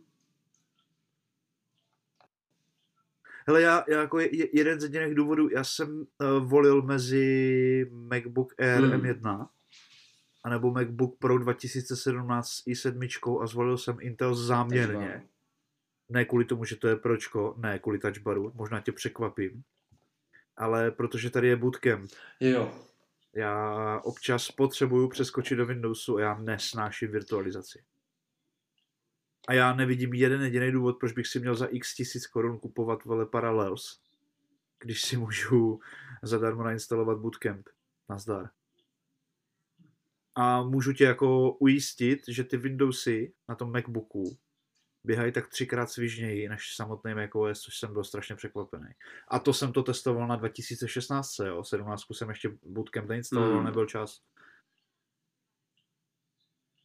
S2: Hele, já, já jako je, jeden z jediných důvodů, já jsem uh, volil mezi MacBook Air hmm. M1 anebo MacBook Pro 2017 s i7 a zvolil jsem Intel záměrně. Ne kvůli tomu, že to je pročko, ne kvůli touchbaru, možná tě překvapím, ale protože tady je bootcamp.
S1: Jo.
S2: Já občas potřebuju přeskočit do Windowsu a já nesnáším virtualizaci. A já nevidím jeden jediný důvod, proč bych si měl za x tisíc korun kupovat vele Parallels, když si můžu zadarmo nainstalovat Bootcamp. Nazdar. A můžu tě jako ujistit, že ty Windowsy na tom MacBooku běhají tak třikrát svižněji než samotný macOS, což jsem byl strašně překvapený. A to jsem to testoval na 2016, jo. 17 jsem ještě bootcamp neinstaloval, mm. nebyl čas.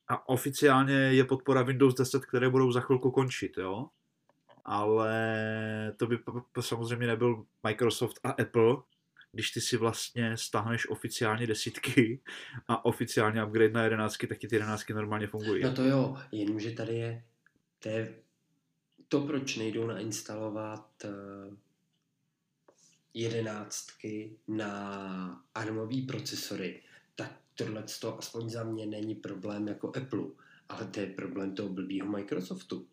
S2: A oficiálně je podpora Windows 10, které budou za chvilku končit, jo. Ale to by samozřejmě nebyl Microsoft a Apple, když ty si vlastně stáhneš oficiálně desítky a oficiálně upgrade na jedenáctky, tak ti ty jedenáctky normálně fungují.
S1: No to jo, jenomže tady je, to je to, proč nejdou nainstalovat uh, jedenáctky na armový procesory, tak tohle to aspoň za mě není problém jako Apple, ale to je problém toho blbýho Microsoftu.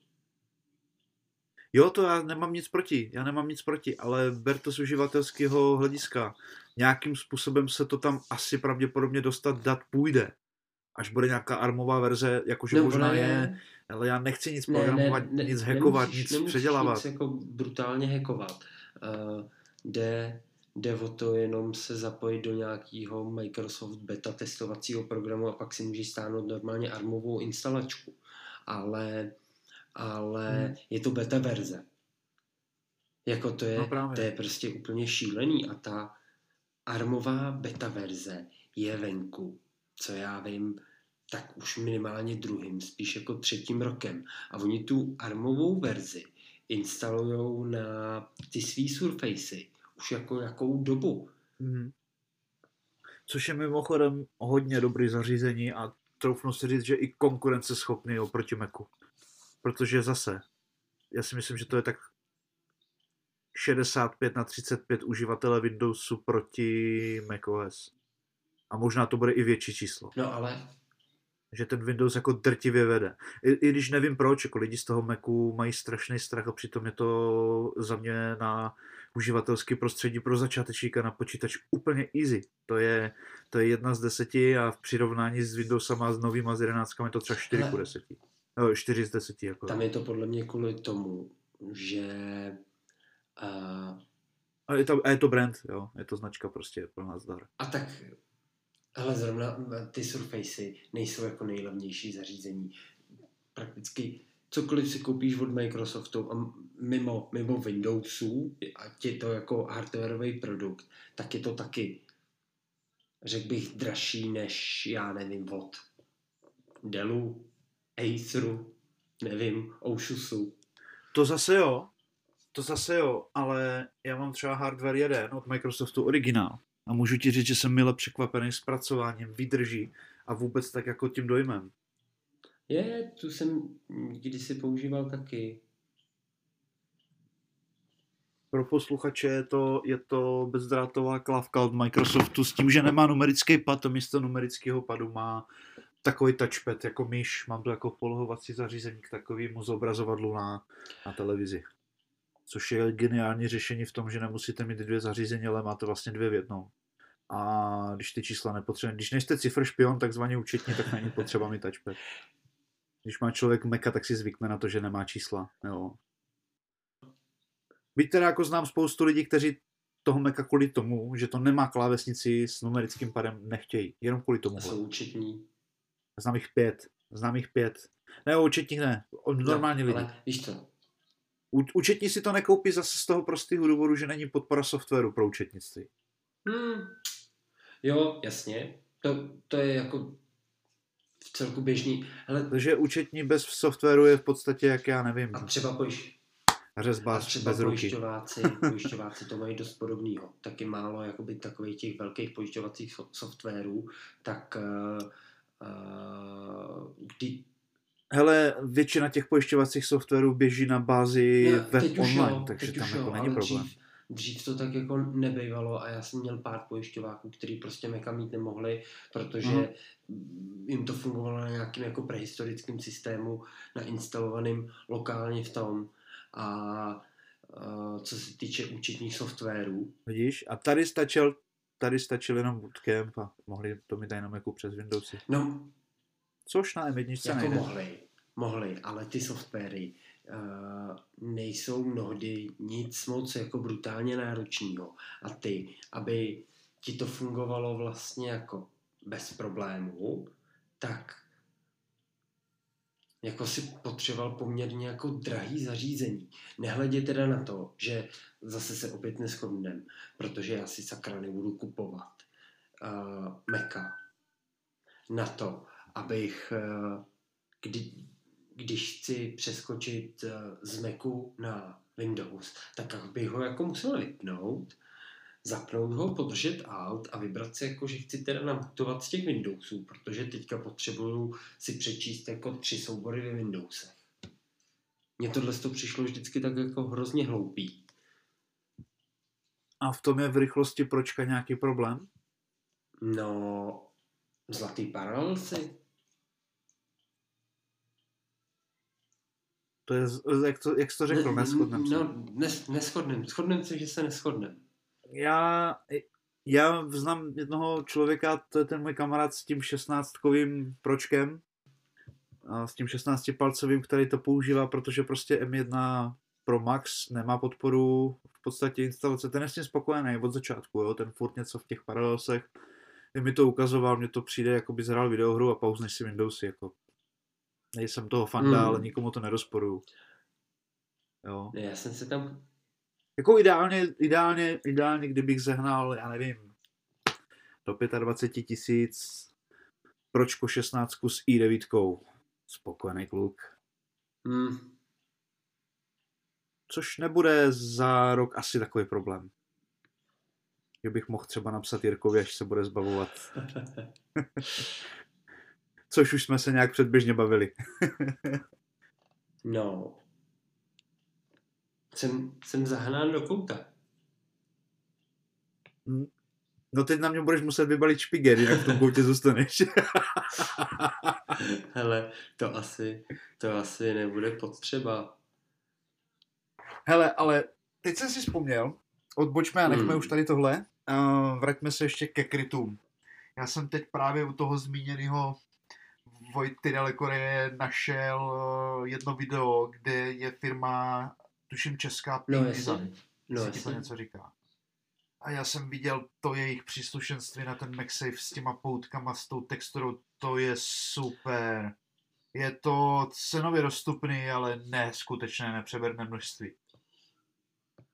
S2: Jo, to já nemám nic proti, já nemám nic proti, ale ber to z uživatelského hlediska. Nějakým způsobem se to tam asi pravděpodobně dostat dat půjde. Až bude nějaká armová verze, jakože no, možná je, je, ale já nechci nic ne, programovat, ne, ne, nic hackovat, nic nemusíš předělávat. Nic
S1: jako brutálně hackovat. Uh, jde, jde o to jenom se zapojit do nějakého Microsoft beta testovacího programu a pak si můžeš stáhnout normálně armovou instalačku. Ale ale hmm. je to beta verze. Jako to je, no to je prostě úplně šílený a ta armová beta verze je venku, co já vím, tak už minimálně druhým, spíš jako třetím rokem. A oni tu armovou verzi instalujou na ty svý surfacey už jako jakou dobu. Hmm.
S2: Což je mimochodem hodně dobrý zařízení a troufnu si říct, že i konkurenceschopný oproti Macu. Protože zase, já si myslím, že to je tak 65 na 35 uživatele Windowsu proti macOS. A možná to bude i větší číslo.
S1: No ale...
S2: Že ten Windows jako drtivě vede. I, i když nevím proč, jako lidi z toho Macu mají strašný strach a přitom je to za mě na uživatelské prostředí pro začátečníka na počítač úplně easy. To je, to je jedna z deseti a v přirovnání s Windowsem a s novýma z 11 je to třeba 4 ku deseti. No, 4 z 10. Jako.
S1: Tam je to podle mě kvůli tomu, že
S2: uh, a je to, a je to brand, jo, je to značka prostě pro nás dar.
S1: A tak, ale zrovna ty Surfacey nejsou jako nejlevnější zařízení. Prakticky cokoliv si koupíš od Microsoftu a mimo, mimo Windowsů, a je to jako hardwareový produkt, tak je to taky, řekl bych, dražší než, já nevím, od Dellu, Aceru, nevím, Osusu.
S2: To zase jo, to zase jo, ale já mám třeba hardware jeden od Microsoftu originál a můžu ti říct, že jsem mile překvapený zpracováním, vydrží a vůbec tak jako tím dojmem.
S1: Je, tu jsem kdysi používal taky.
S2: Pro posluchače je to, je to bezdrátová klávka od Microsoftu s tím, že nemá numerický pad, to místo numerického padu má takový touchpad jako myš, mám to jako polohovací zařízení k takovému zobrazovadlu na, na televizi což je geniální řešení v tom, že nemusíte mít dvě zařízení, ale máte vlastně dvě v jednom. A když ty čísla nepotřebujete, když nejste cifr špion, takzvaně účetní, tak není potřeba mít touchpad. Když má člověk meka, tak si zvykne na to, že nemá čísla. Jo. Byť teda jako znám spoustu lidí, kteří toho meka kvůli tomu, že to nemá klávesnici s numerickým padem, nechtějí. Jenom kvůli tomu.
S1: Jsou účetní.
S2: Znám jich pět. Znám jich pět. Ne, účetních ne. Normálně no, lidi. Ale
S1: víš co,
S2: Účetní si to nekoupí zase z toho prostého důvodu, že není podpora softwaru pro účetnictví.
S1: Hmm. Jo, jasně. To, to je jako v celku běžný. Ale...
S2: Takže účetní bez softwaru je v podstatě, jak já nevím.
S1: A třeba pojiš...
S2: Řezba a
S1: třeba bez pojišťováci, pojišťováci to mají dost podobného. Taky málo jakoby takových těch velkých pojišťovacích softwarů, tak uh, uh, kdy,
S2: Hele, většina těch pojišťovacích softwarů běží na bázi
S1: no,
S2: web online, jo, takže tam jako jo, není problém.
S1: Dřív, dřív to tak jako nebejvalo a já jsem měl pár pojišťováků, který prostě meka mít nemohli, protože mm. jim to fungovalo na nějakým jako prehistorickém systému, nainstalovaným lokálně v tom. A uh, co se týče účetních softwarů.
S2: Vidíš, a tady stačil, tady stačil jenom bootcamp a mohli to mít jenom jako přes Windowsy.
S1: No,
S2: Což na M1
S1: jako nejde. mohli, mohli, ale ty softwary uh, nejsou mnohdy nic moc jako brutálně náročného. A ty, aby ti to fungovalo vlastně jako bez problémů, tak jako si potřeboval poměrně jako drahý zařízení. Nehledě teda na to, že zase se opět neschodnem, protože já si sakra nebudu kupovat uh, Maca na to, abych, eh, kdy, když chci přeskočit eh, z Macu na Windows, tak bych ho jako musel vypnout, zapnout ho, podržet Alt a vybrat si jako, že chci teda namutovat z těch Windowsů, protože teďka potřebuju si přečíst jako tři soubory ve Windowsech. Mně tohle to přišlo vždycky tak jako hrozně hloupý.
S2: A v tom je v rychlosti pročka nějaký problém?
S1: No, zlatý paralelsy.
S2: To je, jak, to, jak jsi to řekl, ne, neschodnem
S1: se. No, nes, neschodnem. Shodnem se, že se neschodnem.
S2: Já, já znám jednoho člověka, to je ten můj kamarád s tím 16-kovým pročkem, a s tím 16-palcovým, který to používá, protože prostě M1 Pro Max nemá podporu v podstatě instalace. Ten je s tím spokojený od začátku, jo? ten furt něco v těch paralelsech. Když mi to ukazoval, mně to přijde, jako by zhrál videohru a pauzneš si Windowsy. Jako. Nejsem toho fanda, hmm. ale nikomu to nerozporuju. Jo.
S1: Já jsem se tam...
S2: Jako ideálně, ideálně, ideálně, kdybych zehnal, já nevím, do 25 tisíc pročko 16 s i9. Spokojený kluk.
S1: Hmm.
S2: Což nebude za rok asi takový problém. Že bych mohl třeba napsat Jirkovi, až se bude zbavovat. což už jsme se nějak předběžně bavili.
S1: no. Jsem, jsem zahnán do kouta.
S2: Hm. No teď na mě budeš muset vybalit špiger, jinak v tom koutě zůstaneš.
S1: Hele, to asi, to asi nebude potřeba.
S2: Hele, ale teď jsem si vzpomněl, odbočme a nechme hmm. už tady tohle. Uh, vraťme se ještě ke krytům. Já jsem teď právě u toho zmíněného Vojty Dalekoreje našel uh, jedno video, kde je firma, tuším česká, Pink no, Design. No, ti to něco říká. A já jsem viděl to jejich příslušenství na ten MagSafe s těma poutkama, s tou texturou, to je super. Je to cenově dostupný, ale ne skutečné nepřeberné množství.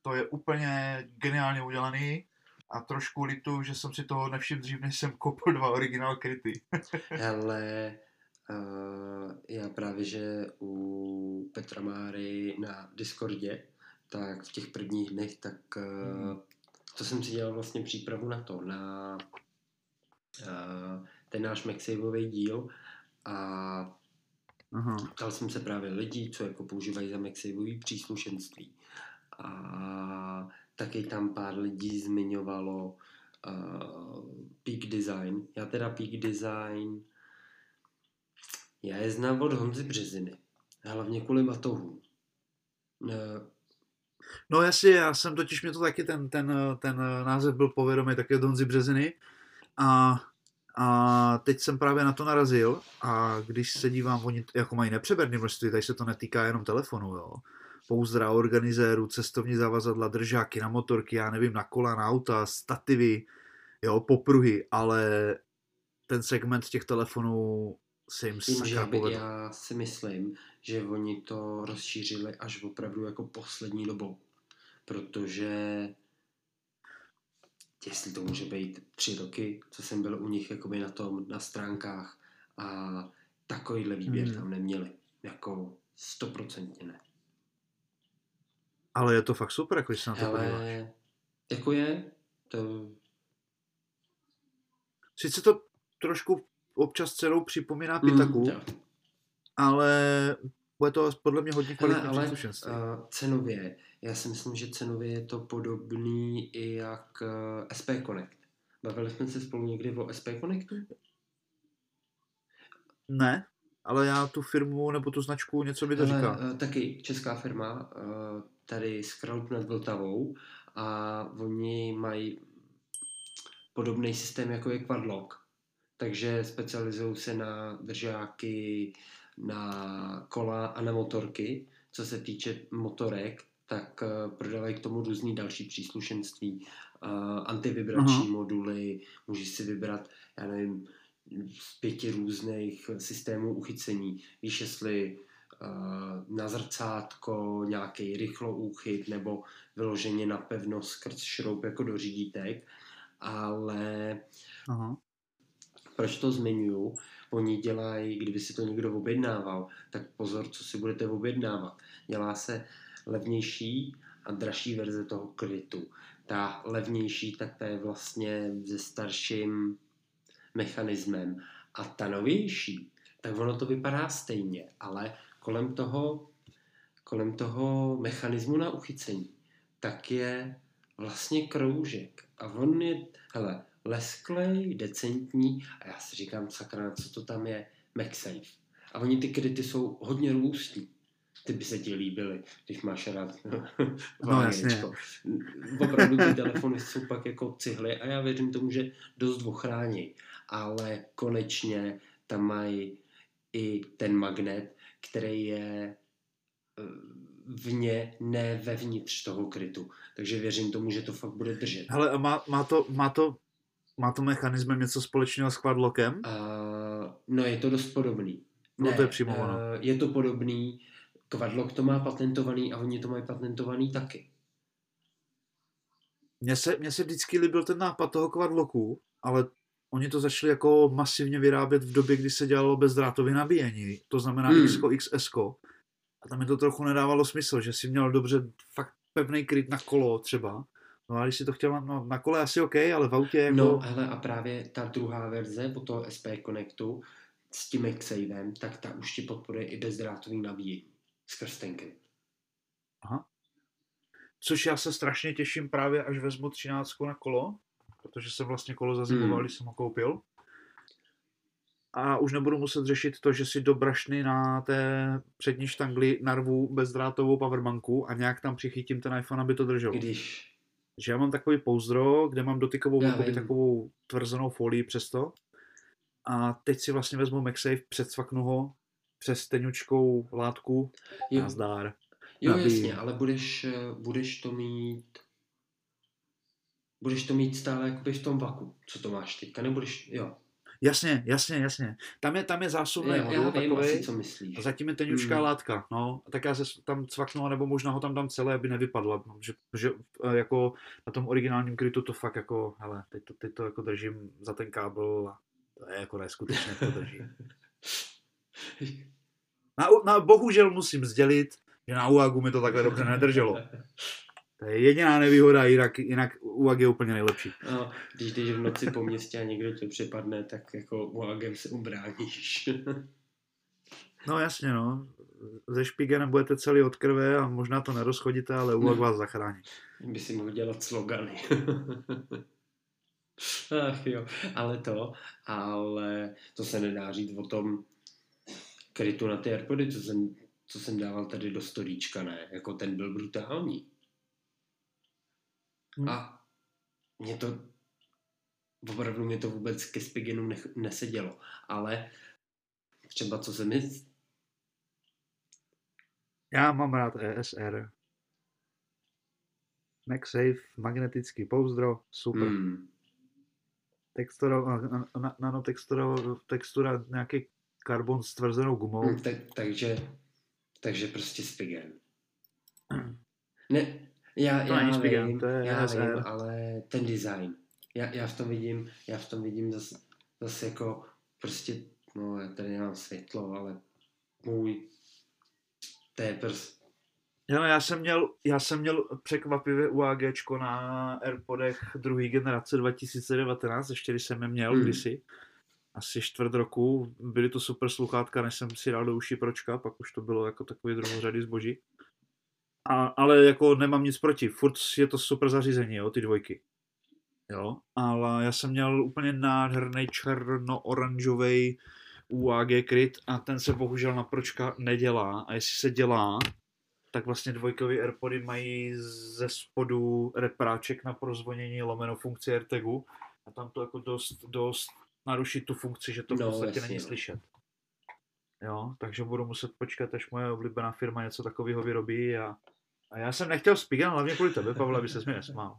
S2: To je úplně geniálně udělaný a trošku litu, že jsem si toho nevšiml dřív, než jsem koupil dva originál kryty.
S1: Ale já právě, že u Petra Máry na Discordě, tak v těch prvních dnech, tak uh, hmm. to jsem si dělal vlastně přípravu na to, na uh, ten náš MagSaveový díl a Aha. ptal jsem se právě lidí, co jako používají za MagSaveový příslušenství. A taky tam pár lidí zmiňovalo uh, Peak Design. Já teda Peak Design já je znám od Honzy Březiny. Hlavně kvůli batohům.
S2: No jasně, já jsem totiž, mě to taky ten, ten, ten název byl povědomý taky od Honzy Březiny a, a teď jsem právě na to narazil a když se dívám, oni jako mají nepřeberné množství, tady se to netýká jenom telefonu, jo pouzdra organizérů, cestovní zavazadla, držáky na motorky, já nevím, na kola, na auta, stativy, jo, popruhy, ale ten segment těch telefonů se jim Tím,
S1: že povedl. Já si myslím, že oni to rozšířili až opravdu jako poslední dobou, protože jestli to může být tři roky, co jsem byl u nich jakoby na tom, na stránkách a takovýhle výběr hmm. tam neměli, jako stoprocentně ne.
S2: Ale je to fakt super, jako se na to
S1: podíváš. Jako je, to...
S2: Sice to trošku občas celou připomíná mm, Pitaku, mm, ale bude to podle mě hodně kvalitní ale, ale
S1: uh, cenově, já si myslím, že cenově je to podobný i jak uh, eh, SP Connect. Bavili jsme se spolu někdy o SP Connectu?
S2: Ne, ale já tu firmu nebo tu značku něco by to říká.
S1: Uh, taky česká firma, uh, tady z Kralup nad Vltavou a oni mají podobný systém jako je Quadlock, takže specializují se na držáky, na kola a na motorky. Co se týče motorek, tak uh, prodávají k tomu různý další příslušenství, uh, antivibrační uh-huh. moduly, můžeš si vybrat, já nevím, z pěti různých systémů uchycení. Víš, jestli uh, na zrcátko, nějaký rychloúchyt nebo vyloženě na pevno skrz šroub jako do řídítek, ale Aha. Proč to zmiňuju? Oni dělají, kdyby si to někdo objednával, tak pozor, co si budete objednávat. Dělá se levnější a dražší verze toho krytu. Ta levnější, tak ta je vlastně se starším mechanismem. A ta novější, tak ono to vypadá stejně, ale kolem toho, kolem toho mechanismu na uchycení, tak je vlastně kroužek. A on je, hele, lesklej, decentní a já si říkám, sakra, co to tam je, MagSafe. A oni ty kryty jsou hodně růstí. Ty by se ti líbily, když máš rád no, jasně. Opravdu ty telefony jsou pak jako cihly a já věřím tomu, že dost ochrání. Ale konečně tam mají i ten magnet, který je eh, vně, ne vevnitř toho krytu. Takže věřím tomu, že to fakt bude držet.
S2: Hele, a má, má, to, má, to, má to mechanismem něco společného s quadlockem?
S1: Uh, no, je to dost podobný.
S2: No, ne, to je přímo
S1: ono. Uh, je to podobný. Quadlock to má patentovaný a oni to mají patentovaný taky.
S2: Mně se, mně se vždycky líbil ten nápad toho quadlocku, ale oni to začali jako masivně vyrábět v době, kdy se dělalo bezdrátově nabíjení, to znamená hmm. XCO, XS. A tam mi to trochu nedávalo smysl, že si měl dobře fakt pevný kryt na kolo třeba. No a když si to chtěl no, na kole asi OK, ale v autě jako...
S1: No, hele, a právě ta druhá verze po toho SP Connectu s tím MagSavem, tak ta už ti podporuje i bezdrátový nabíjení skrz ten kryt.
S2: Aha. Což já se strašně těším právě, až vezmu 13 na kolo, protože jsem vlastně kolo zaziboval, hmm. když jsem ho koupil. A už nebudu muset řešit to, že si do brašny na té přední štangli narvu bezdrátovou powerbanku a nějak tam přichytím ten iPhone, aby to držel.
S1: Když
S2: že já mám takový pouzdro, kde mám dotykovou jakoby, takovou tvrzenou folii přesto. A teď si vlastně vezmu MagSafe, předsvaknu ho přes tenučkou látku. Jo. Nazdár.
S1: Jo, nabíjí. jasně, ale budeš, budeš to mít budeš to mít stále jakoby v tom vaku, co to máš teďka, nebudeš, jo.
S2: Jasně, jasně, jasně. Tam je, tam je zásobný
S1: já, já vím takovej, asi, co myslíš.
S2: A zatím je tenučká hmm. látka, no. Tak já se tam cvaknu, nebo možná ho tam dám celé, aby nevypadla. Že, že e, jako na tom originálním krytu to fakt jako, hele, teď to, teď to jako držím za ten kábel a to je jako neskutečně to drží. Na, na, bohužel musím sdělit, že na UAGu mi to takhle dobře nedrželo. To je jediná nevýhoda, jinak, jinak UAG je úplně nejlepší.
S1: No, když jdeš v noci po městě a někdo tě připadne, tak jako UAGem se ubráníš.
S2: no jasně, no. Ze špigenem budete celý od krve a možná to nerozchodíte, ale UAG vás zachrání.
S1: By si mohl dělat slogany. Ach jo, ale to, ale to se nedá říct o tom krytu na ty Airpody, co jsem, co jsem dával tady do storíčka, ne? Jako ten byl brutální. Hmm. A mě to, opravdu mě to vůbec ke Spigenu ne, nesedělo. Ale třeba co se mi...
S2: Já mám rád ESR. MagSafe, magnetický pouzdro, super. Hmm. Textura, nanotextura, textura, nějaký karbon s tvrzenou gumou. Hmm,
S1: tak, takže, takže prostě Spigen. Ne, já, to já, vím, Spigen, to je já vím, ale ten design. Já, já v tom vidím, já v tom vidím zase, zase jako prostě, no já tady nemám světlo, ale můj to je prostě
S2: Jo, já jsem měl, já jsem měl překvapivě UAG na Airpodech druhé generace 2019, ještě když jsem je měl hmm. kdysi asi čtvrt roku. Byly to super sluchátka, než jsem si dal do uší pročka, pak už to bylo jako takový druhořady zboží. A, ale jako nemám nic proti, furt je to super zařízení, jo, ty dvojky. Jo, ale já jsem měl úplně nádherný černo-oranžový UAG kryt a ten se bohužel na pročka nedělá a jestli se dělá, tak vlastně dvojkový Airpody mají ze spodu repráček na prozvonění lomeno funkci AirTagu a tam to jako dost, dost narušit tu funkci, že to v no, podstatě není no. slyšet. Jo, takže budu muset počkat, až moje oblíbená firma něco takového vyrobí a, a já jsem nechtěl Spigen, hlavně kvůli tebe, Pavle, aby se mi nesmál.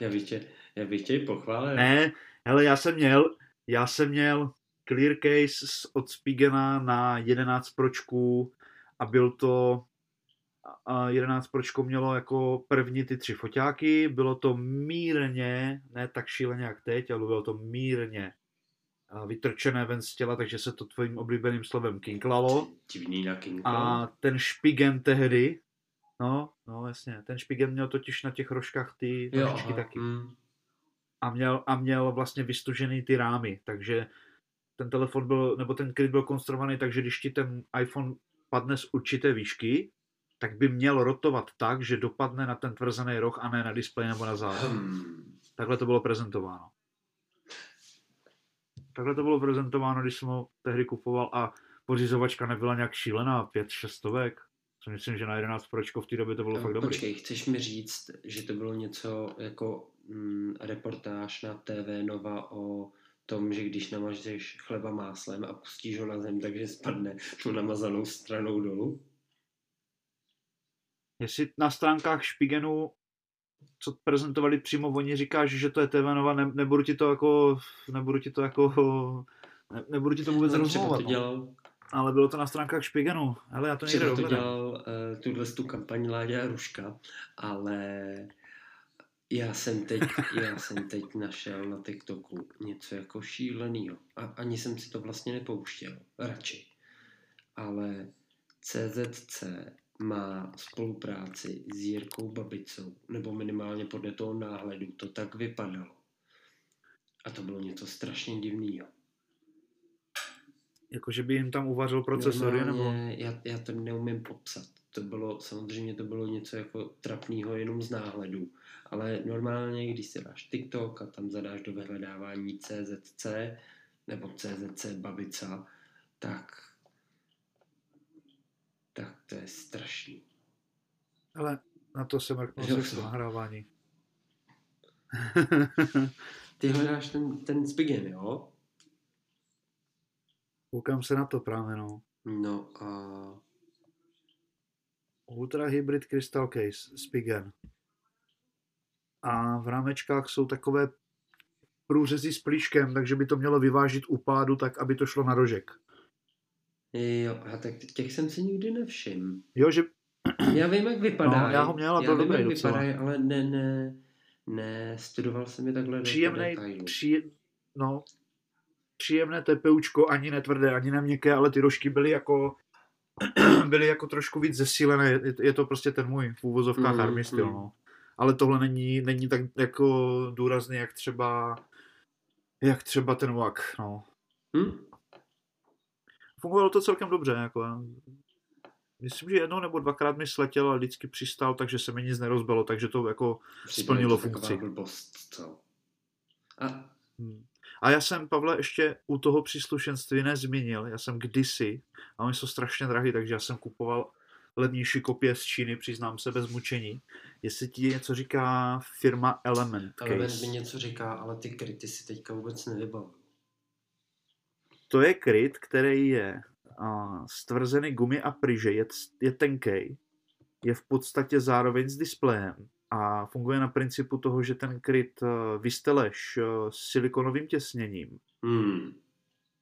S1: já bych tě, já bych tě pochválil.
S2: Ne, hele, já jsem měl, já jsem měl clear case od Spigena na 11 pročků a byl to a 11 pročko mělo jako první ty tři foťáky, bylo to mírně, ne tak šíleně jak teď, ale bylo to mírně vytrčené ven z těla, takže se to tvojím oblíbeným slovem kinklalo.
S1: Divný na
S2: A ten špigen tehdy, no, no jasně, ten špigen měl totiž na těch rožkách ty nožičky taky. Mm. A měl, a měl vlastně vystužený ty rámy, takže ten telefon byl, nebo ten kryt byl konstruovaný tak, že když ti ten iPhone padne z určité výšky, tak by měl rotovat tak, že dopadne na ten tvrzený roh a ne na displej nebo na záda. Hmm. Takhle to bylo prezentováno. Takhle to bylo prezentováno, když jsem ho tehdy kupoval a pořizovačka nebyla nějak šílená, pět šestovek. Co myslím, že na 11 pročko v té době to bylo no, fakt dobré.
S1: Počkej, chceš mi říct, že to bylo něco jako mm, reportáž na TV Nova o tom, že když namažeš chleba máslem a pustíš ho na zem, takže spadne tu namazanou stranou dolů?
S2: Jestli na stránkách Špigenu, co prezentovali přímo, oni říkáš, že to je TV Nova, ne, nebudu ti to jako, nebudu ti to jako, ne, nebudu ti to vůbec rozmlouvat. To no. dělal, ale bylo to na stránkách Špigenu. Ale já to
S1: nejde to dělal uh, tuhle tu kampaň Láďa Ruška, ale já jsem teď, já jsem teď našel na TikToku něco jako šílenýho. A ani jsem si to vlastně nepouštěl. Radši. Ale CZC má spolupráci s Jirkou Babicou, nebo minimálně podle toho náhledu to tak vypadalo. A to bylo něco strašně divného.
S2: Jakože by jim tam uvařil procesory, nebo?
S1: Já, já to neumím popsat. To bylo, samozřejmě to bylo něco jako trapného jenom z náhledu. Ale normálně, když si dáš TikTok a tam zadáš do vyhledávání CZC nebo CZC Babica, tak tak to je strašný.
S2: Ale Na to se mrknu se nahrávání.
S1: Ty hledáš ten, ten Spigen, jo?
S2: Koukám se na to právě, no.
S1: No a...
S2: Ultra Hybrid Crystal Case, Spigen. A v rámečkách jsou takové průřezy s plíškem, takže by to mělo vyvážit u pádu tak, aby to šlo na rožek.
S1: Jo, a tak těch jsem si nikdy nevšiml.
S2: Jo, že...
S1: Já vím, jak vypadá.
S2: No, já ho měla, byl dobrý docela. Vypadají,
S1: ale ne, ne, ne, studoval jsem je takhle
S2: Příjemný, pří, no, příjemné tepeučko, ani netvrdé, ani neměkké, ale ty rožky byly jako byly jako trošku víc zesílené, je, je to prostě ten můj v úvozovkách mm, army styl, mm. no. Ale tohle není, není tak jako důrazný, jak třeba jak třeba ten vlak, no. Hmm? Fungovalo to celkem dobře, jako. Myslím, že jednou nebo dvakrát mi sletěl a vždycky přistál, takže se mi nic nerozbilo, takže to jako Přijde splnilo to funkci. Blbost, co? A... Hmm. a já jsem, Pavle, ještě u toho příslušenství nezmínil, já jsem kdysi, a oni jsou strašně drahý, takže já jsem kupoval levnější kopie z Číny, přiznám se bez mučení. Jestli ti něco říká firma Element
S1: Case. Element mi něco říká, ale ty kryty si teďka vůbec nevybavuju.
S2: To je kryt, který je uh, stvrzený gumy a pryže, je, je tenkej, je v podstatě zároveň s displejem a funguje na principu toho, že ten kryt uh, vysteleš uh, silikonovým těsněním. Hmm.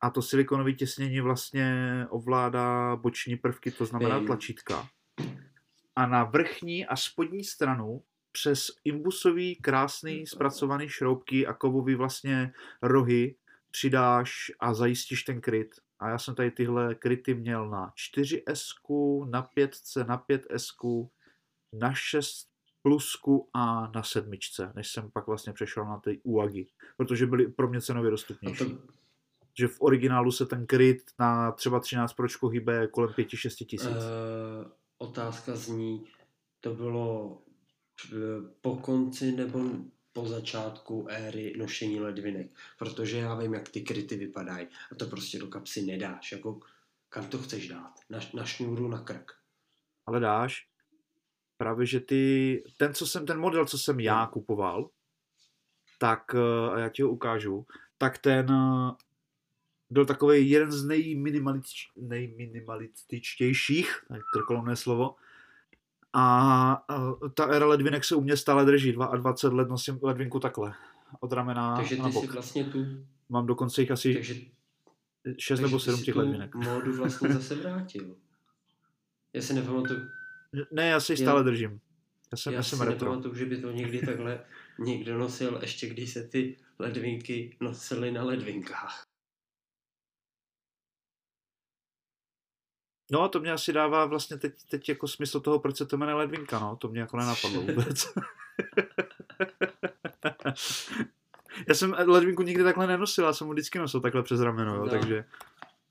S2: A to silikonové těsnění vlastně ovládá boční prvky, to znamená tlačítka. A na vrchní a spodní stranu přes imbusový krásný zpracovaný šroubky a kovový vlastně rohy přidáš a zajistíš ten kryt. A já jsem tady tyhle kryty měl na 4S, na 5 na 5S, na 6 plusku a na sedmičce, než jsem pak vlastně přešel na ty UAGI, protože byly pro mě cenově dostupnější. To... Že v originálu se ten kryt na třeba 13 pročko hýbe kolem 5-6 tisíc. Uh,
S1: otázka zní, to bylo eh, po konci nebo po začátku éry nošení ledvinek, protože já vím, jak ty kryty vypadají a to prostě do kapsy nedáš, jako kam to chceš dát, na, na šňůru, na krk.
S2: Ale dáš, právě že ty, ten, co jsem, ten model, co jsem já hmm. kupoval, tak, eh, a já ti ho ukážu, tak ten eh, byl takový jeden z nejminimalič, nejminimalističtějších, krkolomné slovo, a ta era ledvinek se u mě stále drží. 22 let nosím ledvinku takhle. Od ramena
S1: Takže ty
S2: na bok.
S1: si vlastně tu...
S2: Mám dokonce jich asi takže, 6 nebo 7 těch ledvinek.
S1: módu vlastně zase vrátil. Já si nepamatuju.
S2: Ne, já si ji stále já, držím. Já jsem,
S1: já,
S2: já jsem
S1: si retro. nepamatuju, že by to někdy takhle někdo nosil, ještě když se ty ledvinky nosily na ledvinkách.
S2: No a to mě asi dává vlastně teď, teď jako smysl toho, proč se to jmenuje ledvinka, no. To mě jako nenapadlo vůbec. já jsem ledvinku nikdy takhle nenosil, já jsem ho vždycky nosil takhle přes rameno, jo, no. takže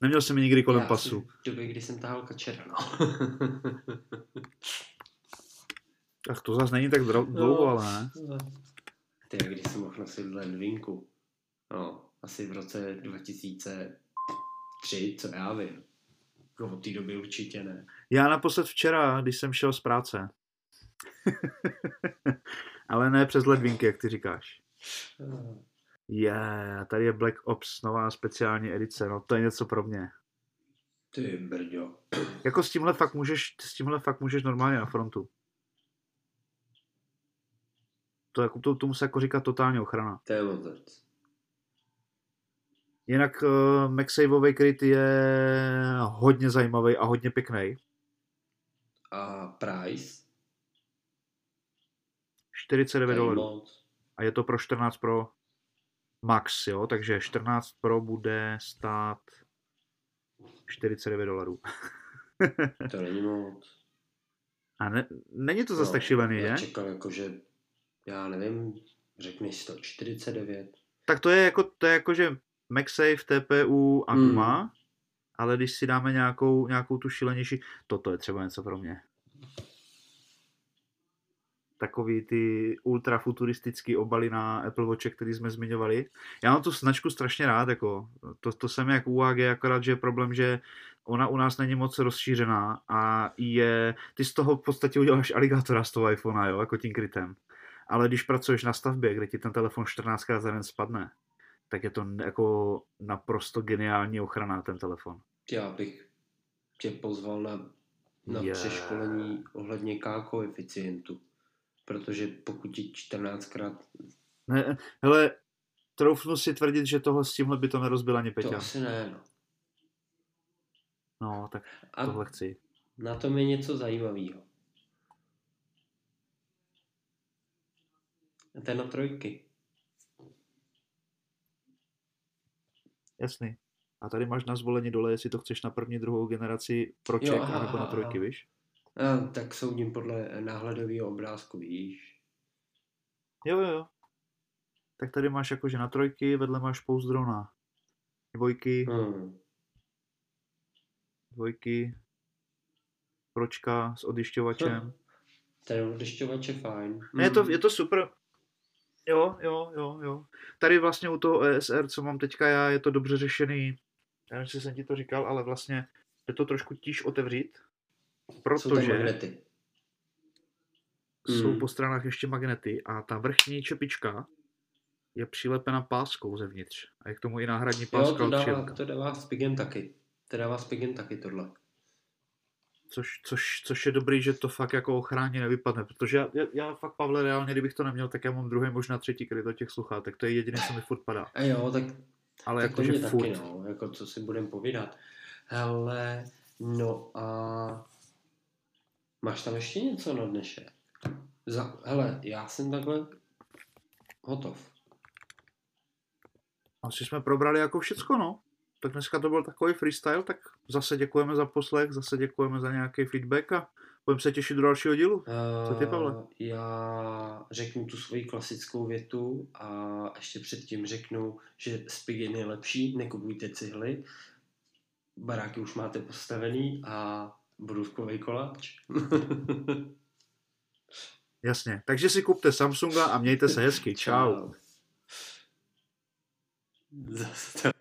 S2: neměl jsem ji nikdy kolem já pasu.
S1: V době, kdy jsem tahal kačera, no.
S2: tak to zase není tak dlouho, no. ale ne.
S1: Ty, když jsem mohl nosit ledvinku, no, asi v roce 2003, co já vím. Jako od té doby určitě ne.
S2: Já naposled včera, když jsem šel z práce. Ale ne přes ledvinky, jak ty říkáš. Je, yeah, tady je Black Ops, nová speciální edice, no to je něco pro mě.
S1: Ty brďo.
S2: Jako s tímhle fakt můžeš, s tímhle fakt můžeš normálně na frontu. To jako, to, tomu se jako říká totální ochrana.
S1: To je
S2: Jinak uh, MagSaveový kryt je hodně zajímavý a hodně pěkný.
S1: A price?
S2: 49 dolarů. A je to pro 14 Pro Max, jo, takže 14 Pro bude stát 49 dolarů.
S1: to není moc.
S2: A ne, není to zase no, tak šílený,
S1: já čekal jako, že já nevím, řekni 149.
S2: Tak to je jako, to je jako, že MagSafe, TPU a Kuma, mm. ale když si dáme nějakou, nějakou tu šílenější, toto je třeba něco pro mě. Takový ty ultrafuturistický obaly na Apple Watch, který jsme zmiňovali. Já mám tu značku strašně rád, jako, to, to jsem jak UAG, akorát, že je problém, že ona u nás není moc rozšířená a je, ty z toho v podstatě uděláš aligátora z toho iPhonea, jo, jako tím krytem. Ale když pracuješ na stavbě, kde ti ten telefon 14 krát za den spadne, tak je to jako naprosto geniální ochrana ten telefon.
S1: Já bych tě pozval na, na yeah. přeškolení ohledně K koeficientu, protože pokud ti 14krát...
S2: Ne, hele, troufnu si tvrdit, že tohle s tímhle by to nerozbil ani Peťa.
S1: To asi ne, no.
S2: No, tak A tohle chci.
S1: Na tom je něco zajímavého. Je na trojky.
S2: Jasný. A tady máš na zvolení dole, jestli to chceš na první, druhou generaci proček, jo, aha, nebo na trojky, víš?
S1: A, tak soudím podle náhledového obrázku, víš?
S2: Jo, jo, jo. Tak tady máš jakože na trojky, vedle máš pouzdrona. Dvojky. Hmm. Dvojky. Pročka s odjišťovačem. Hm.
S1: Ten odjišťovač je fajn.
S2: Ne, je, to, hmm. je to super. Jo, jo, jo, jo. Tady vlastně u toho ESR, co mám teďka já, je to dobře řešený. Já nevím, jestli jsem ti to říkal, ale vlastně je to trošku tíž otevřít, protože jsou, magnety. jsou mm. po stranách ještě magnety a ta vrchní čepička je přilepena páskou zevnitř. A je k tomu i náhradní páska
S1: jo, to dává, to dává Spigen taky. To dává Spigen taky tohle
S2: což, což, což je dobrý, že to fakt jako ochrání nevypadne, protože já, já, já fakt, Pavle, reálně, kdybych to neměl, tak já mám druhý, možná třetí kryt do těch sluchátek, to je jediné, co mi furt padá.
S1: A jo, tak, Ale tak jako, že furt. taky, no, jako co si budem povídat. Hele, no a máš tam ještě něco na dnešek? Za, hele, já jsem takhle hotov.
S2: Asi jsme probrali jako všecko, no tak dneska to byl takový freestyle, tak zase děkujeme za poslech, zase děkujeme za nějaký feedback a budeme se těšit do dalšího dílu. Co ty, Pavle?
S1: Eh, já řeknu tu svoji klasickou větu a ještě předtím řeknu, že Spigin je lepší, nekupujte cihly, baráky už máte postavený a budovkový koláč.
S2: Jasně, takže si kupte Samsunga a mějte se hezky. Čau.
S1: Zase